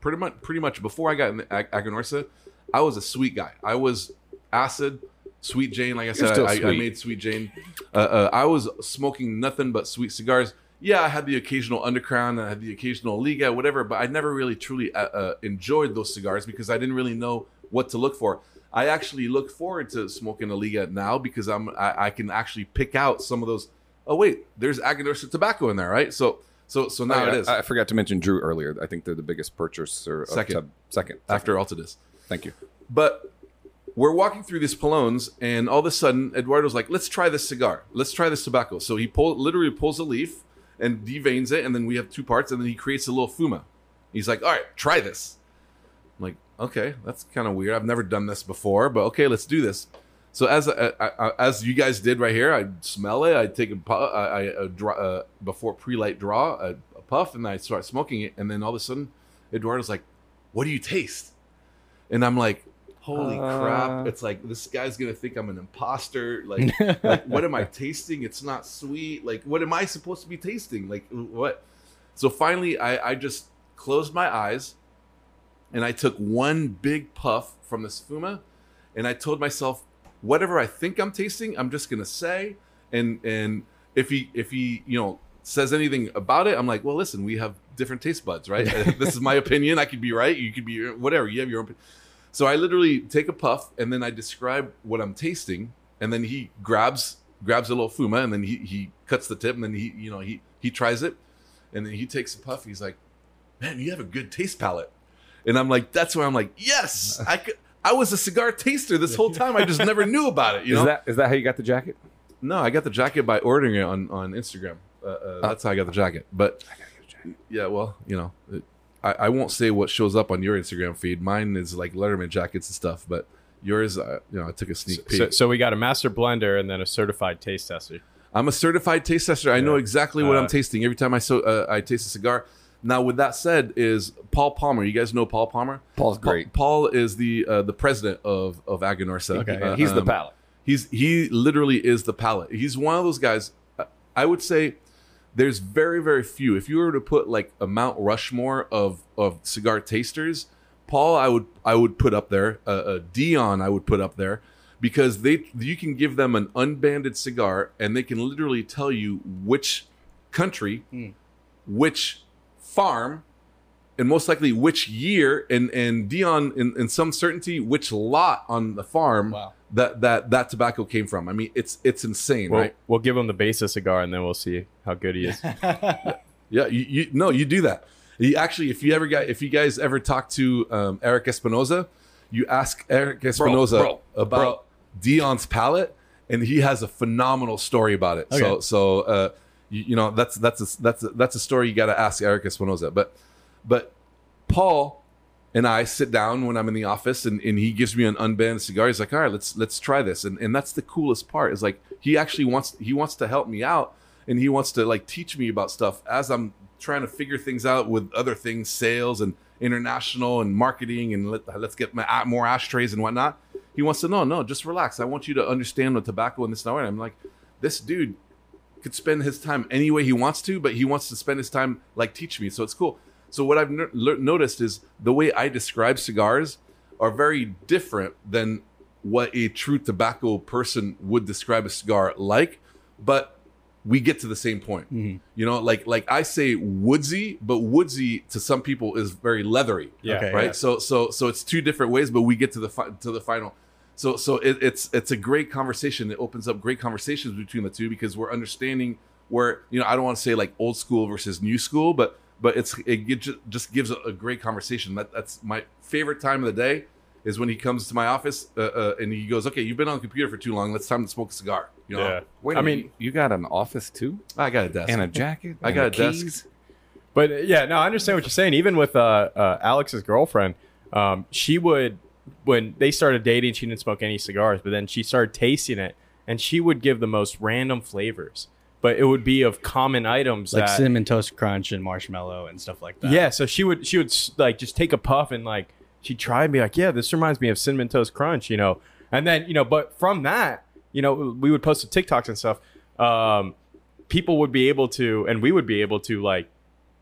pretty much pretty much before i got in the Ag- aganorsa i was a sweet guy. I was acid sweet jane. Like i said I, I made sweet jane. Uh, uh, i was smoking nothing but sweet cigars yeah i had the occasional underground and i had the occasional liga whatever but i never really truly uh, uh, enjoyed those cigars because i didn't really know what to look for i actually look forward to smoking a liga now because i'm i, I can actually pick out some of those oh wait there's aganorsa tobacco in there right so so so now Oh, yeah, it is I, I forgot to mention Drew earlier. I think they're the biggest purchaser. Of Second. tub- second. after altadis Thank you. But we're walking through these Palones, and all of a sudden, Eduardo's like, "Let's try this cigar. Let's try this tobacco." So he pull, literally pulls a leaf and deveins it, and then we have two parts, and then he creates a little fuma. He's like, "All right, try this." I'm like, "Okay, that's kind of weird. I've never done this before, but okay, let's do this." So as uh, I, I, as you guys did right here, I smell it. I take a pu- I, I uh, draw, uh, before pre-light draw a, a puff, and I start smoking it, and then all of a sudden, Eduardo's like, "What do you taste?" And I'm like, holy Uh. crap. It's like, this guy's going to think I'm an imposter. Like, like, what am I tasting? It's not sweet. Like, what am I supposed to be tasting? Like, what? So finally, I, I just closed my eyes and I took one big puff from this Fuma and I told myself, whatever I think I'm tasting, I'm just going to say. And, and if he, if he, you know, says anything about it, I'm like, well, listen, we have different taste buds, right? this is my opinion. I could be right. You could be whatever. You have your own. So I literally take a puff and then I describe what I'm tasting, and then he grabs grabs a little fuma and then he he cuts the tip, and then he, you know, he he tries it, and then he takes a puff. He's like, "Man, you have a good taste palate," and I'm like, "That's where I'm like, yes, I could." I was a cigar taster this whole time. I just never knew about it. You know, is that is that how you got the jacket? no, I got the jacket by ordering it on on Instagram. Uh, uh, that's how I got the jacket. But yeah, well, you know, it, I, I won't say what shows up on your Instagram feed. Mine is like Letterman jackets and stuff, but yours, uh, you know, I took a sneak peek. So, so we got a master blender and then a certified taste tester. I'm a certified taste tester. I know exactly what Uh, I'm tasting every time I so uh, I taste a cigar. Now, with that said, is Paul Palmer. You guys know Paul Palmer? Paul's Pa- great. Paul is the uh, the president of of Aganorsa. Okay. Uh, He's the um, palate. He's he literally is the palate. He's one of those guys. uh, I would say there's very very few. If you were to put like a Mount Rushmore of of cigar tasters, Paul I would I would put up there. Uh, uh, Dion I would put up there because they you can give them an unbanded cigar and they can literally tell you which country, which farm, and most likely which year and and Dion in, in some certainty which lot on the farm Wow. That that that tobacco came from. I mean, it's it's insane, We'll, right? we'll give him the base of cigar and then we'll see how good he is. Yeah, you, you no, you do that. You actually, if you ever got, if you guys ever talk to um, Erik Espinosa, you ask Erik Espinosa bro, about Dion's palate, and he has a phenomenal story about it. So, so uh, you, you know that's that's a, that's a, that's a story you got to ask Erik Espinosa. But but Paul and I sit down when I'm in the office, and, and he gives me an unbanded cigar. He's like, "All right, let's let's try this," and and that's the coolest part. Is like he actually wants he wants to help me out, and he wants to like teach me about stuff as I'm trying to figure things out with other things, sales and international and marketing, and let, let's get my, more ashtrays and whatnot. He wants to know, no, just relax. I want you to understand the tobacco and this and that. And I'm like, this dude could spend his time any way he wants to, but he wants to spend his time like teach me. So it's cool. So what I've ner- lear- noticed is the way I describe cigars are very different than what a true tobacco person would describe a cigar like, but we get to the same point. Mm-hmm. You know, like like I say woodsy, but woodsy to some people is very leathery Yeah. Okay. right yeah. so so so it's two different ways but we get to the fi- to the final so so it, it's it's a great conversation it opens up great conversations between the two because we're understanding where you know i don't want to say like old school versus new school but but it's it just gives a, great conversation. That that's my favorite time of the day is when he comes to my office uh, uh, and he goes okay you've been on the computer for too long. Let's time to smoke a cigar. You know? Yeah. Wait, I mean- mean, you got an office too, i got a desk. And a jacket. I got a the desk. But uh, yeah, no, I understand what you're saying. Even with uh, uh, Alex's girlfriend, um, she would when they started dating, she didn't smoke any cigars, but then she started tasting it, and she would give the most random flavors, but it would be of common items like that cinnamon toast crunch and marshmallow and stuff like that. yeah. So she would she would like just take a puff and like she'd try and be like, yeah, this reminds me of cinnamon toast crunch, you know, and then you know, but from that, you know, we would post the TikToks and stuff. Um, people would be able to, and we would be able to like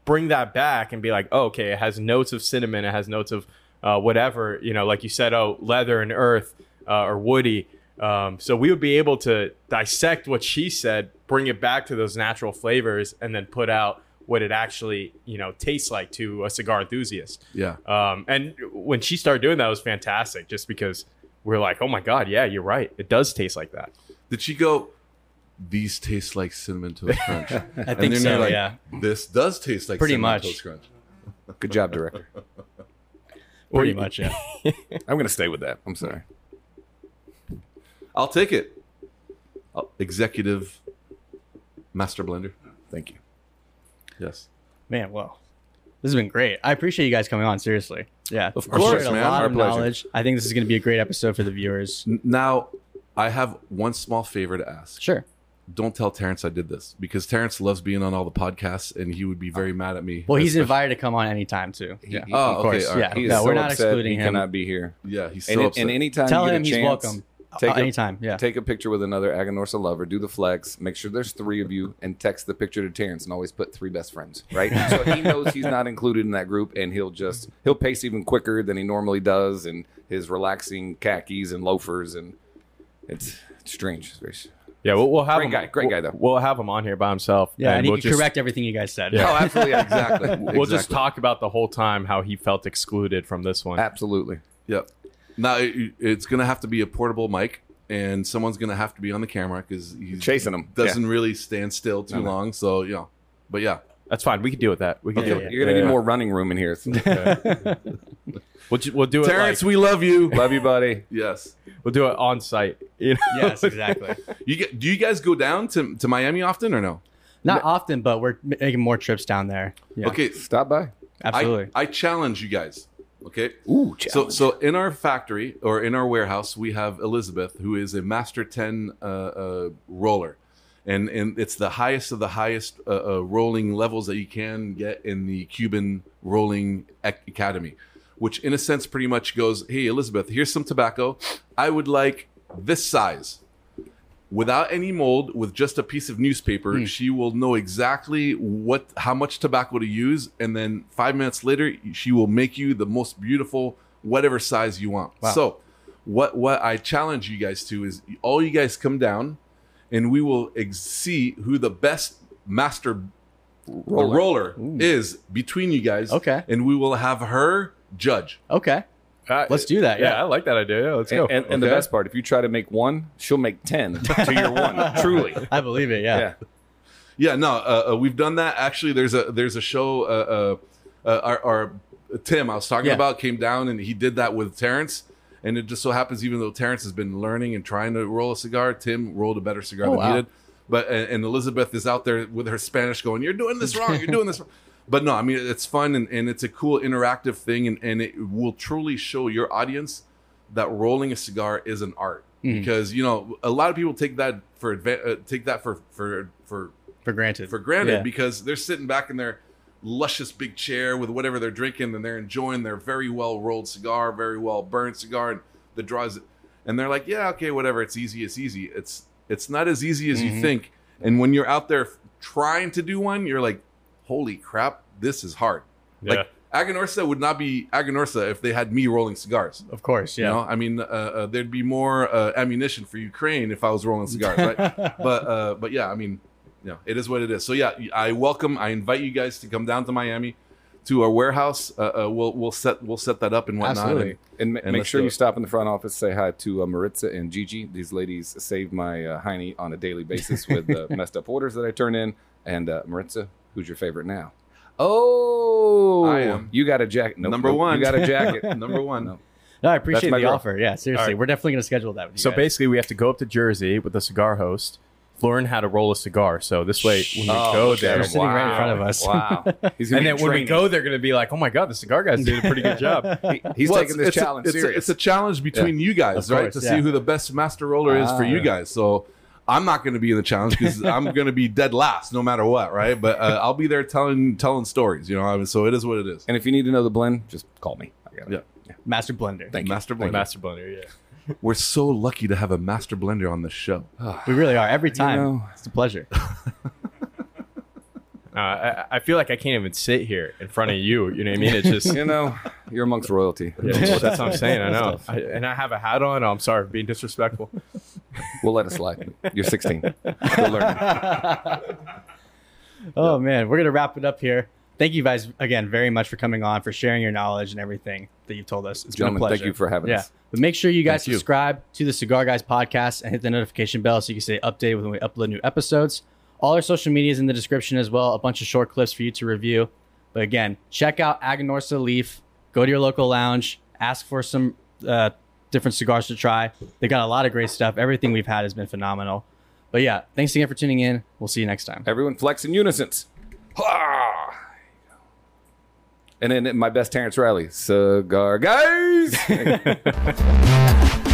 bring that back and be like, oh, okay, it has notes of cinnamon, it has notes of uh, whatever, you know, like you said, oh, leather and earth uh, or woody. Um, so we would be able to dissect what she said, bring it back to those natural flavors, and then put out what it actually, you know, tastes like to a cigar enthusiast. yeah Um, and when she started doing that, it was fantastic, just because we're like, oh my god, yeah, you're right, it does taste like that. did she go these taste like cinnamon toast crunch I think so. you're like, yeah. this does taste like Pretty cinnamon much. toast crunch Good job, director. Pretty much. Yeah. I'm gonna stay with that. I'm sorry. I'll take it. I'll- executive master blender. Thank you. Yes. Man, well, this has been great. I appreciate you guys coming on. Seriously. Yeah. Of course, shared a man. lot Our of pleasure. knowledge. I think this is going to be a great episode for the viewers. Now, I have one small favor to ask. Sure. Don't tell Terence I did this because Terence loves being on all the podcasts and he would be very mad at me. Well, he's Especially- invited to come on anytime too. He- yeah. he- Oh, of okay, course. all right. Yeah. He is No, so we're not upset excluding he him. cannot be here. Yeah, he's so And, upset. and anytime Tell you get him a he's chance, welcome. Take Uh, a, anytime. Yeah. Take a picture with another Aganorsa lover, do the flex, make sure there's three of you, and text the picture to Terence and always put three best friends, right? so he knows he's not included in that group and he'll just he'll pace even quicker than he normally does and his relaxing khakis and loafers and it's, it's strange. It's very- Yeah, we'll, we'll have Great him. guy, great guy, though. We'll have him on here by himself. yeah. And, he we'll can just, correct everything you guys said. Oh, absolutely. Exactly. We'll just talk about the whole time how he felt excluded from this one. Absolutely. Yep. Now it, it's gonna have to be a portable mic and someone's gonna have to be on the camera because he's Chasing 'em, Doesn't really stand still too No, no. long. So you know, but yeah, That's fine. We can deal with that. We can Okay. deal. You're gonna Yeah, need yeah. more running room in here. so- We'll, ju- we'll do it. Terence, like, we love you. Love you, buddy. yes. we'll do it on site. You know? Yes, exactly. You get, do you guys go down to, to Miami often or no? Not often, but we're making more trips down there. Yeah, Okay, Stop by. absolutely. I, I challenge you guys. Okay. Ooh, So, so in our factory or in our warehouse, we have Elizabeth, who is a Master Ten uh, uh, roller, and and it's the highest of the highest uh, uh, rolling levels that you can get in the Cuban Rolling Academy, which in a sense pretty much goes, "Hey, Elizabeth, here's some tobacco. I would like this size." Without any mold, with just a piece of newspaper, hmm. she will know exactly what how much tobacco to use, and then five minutes later, she will make you the most beautiful whatever size you want. Wow. So, what what I challenge you guys to is all you guys come down, and we will ex- see who the best master roller, roller is between you guys. Okay. and we will have her judge. okay, Uh, let's do that. Yeah, Yeah. I like that idea. Yeah, let's go. And, and, and the best part, if you try to make one, she'll make ten to your one. Truly. I believe it. Yeah. Yeah. Yeah, no, uh, uh, we've done that. Actually, there's a there's a show. Uh, uh, our, our Tim I was talking Yeah. about came down and he did that with Terence. And it just so happens, even though Terence has been learning and trying to roll a cigar, Tim rolled a better cigar Oh, than wow. he did. But and, and Elizabeth is out there with her Spanish going, "You're doing this wrong. You're doing this." wrong." But no, I mean it's fun and, and it's a cool interactive thing, and, and it will truly show your audience that rolling a cigar is an art. Mm-hmm. Because you know a lot of people take that for adva- uh, take that for for for For granted. for granted Yeah. because they're sitting back in their luscious big chair with whatever they're drinking and they're enjoying their very well rolled cigar, very well burned cigar, and the draws, and they're like, yeah, okay, whatever, it's easy, it's easy. It's it's not as easy as Mm-hmm. you think, and when you're out there trying to do one, you're like, holy crap, this is hard. Yeah. Like Aganorsa would not be Aganorsa if they had me rolling cigars. Of course. Yeah. You know, I mean, uh, uh, there'd be more uh, ammunition for Ukraine if I was rolling cigars, right? but uh, but yeah, I mean, you know, it is what it is. So yeah, I welcome, I invite you guys to come down to Miami to our warehouse. Uh, uh, we'll we'll set we'll set that up and whatnot. Absolutely. And, And, ma- And make sure you stop in the front office, say hi to uh, Maritza and Gigi. These ladies save my uh, hiney on a daily basis with uh, messed up orders that I turn in. And uh, Maritza, who's your favorite now? Oh, I am. You got a jacket. Nope, Number nope, one. You got a jacket. number one. No. No, I appreciate the girl. offer. Yeah, seriously. All right. We're definitely going to schedule that with you so guys. basically, we have to go up to Jersey with the cigar host, learn how to roll a cigar. So this way, when we Oh, go there, They're sitting right in front of us. Wow. He's gonna and then be when we go, they're going to be like, "Oh my god, the cigar guy's doing a pretty good job." He- he's Well, taking this it's a- challenge it's a, serious. it's a challenge between you guys, Of right? To yeah. see who the best master roller is for Ah, you guys. So I'm not going to be in the challenge because I'm going to be dead last no matter what, right? But uh, I'll be there telling telling stories, you know. I mean, so it is what it is. and if you need to know the blend, just call me. I got it. Yeah. Master Blender. Thank you. Master blender. Master blender, yeah. We're so lucky to have a master blender on this show. We really are. Every time. know- It's a pleasure. Uh, I, I feel like I can't even sit here in front of you. You know what I mean? It's just. You know, you're amongst royalty. Yeah, that's what I'm saying. I know. I, and I have a hat on. I'm sorry for being disrespectful. We'll let it slide. You're 16. Still learning. Oh man, we're gonna wrap it up here. Thank you guys again very much for coming on, for sharing your knowledge and everything that you've told us. It's Gentlemen, been a pleasure. thank you for having yeah. us. But make sure you guys Thank you. subscribe to the Cigar Guys podcast and hit the notification bell so you can stay updated when we upload new episodes. All our social media is in the description as well. A bunch of short clips for you to review. But again, check out Aganorsa Leaf. Go to your local lounge. Ask for some uh, different cigars to try. They got a lot of great stuff. Everything we've had has been phenomenal. But yeah, thanks again for tuning in. We'll see you next time. Everyone flex in unison. And then my best Terence Reilly, cigar guys.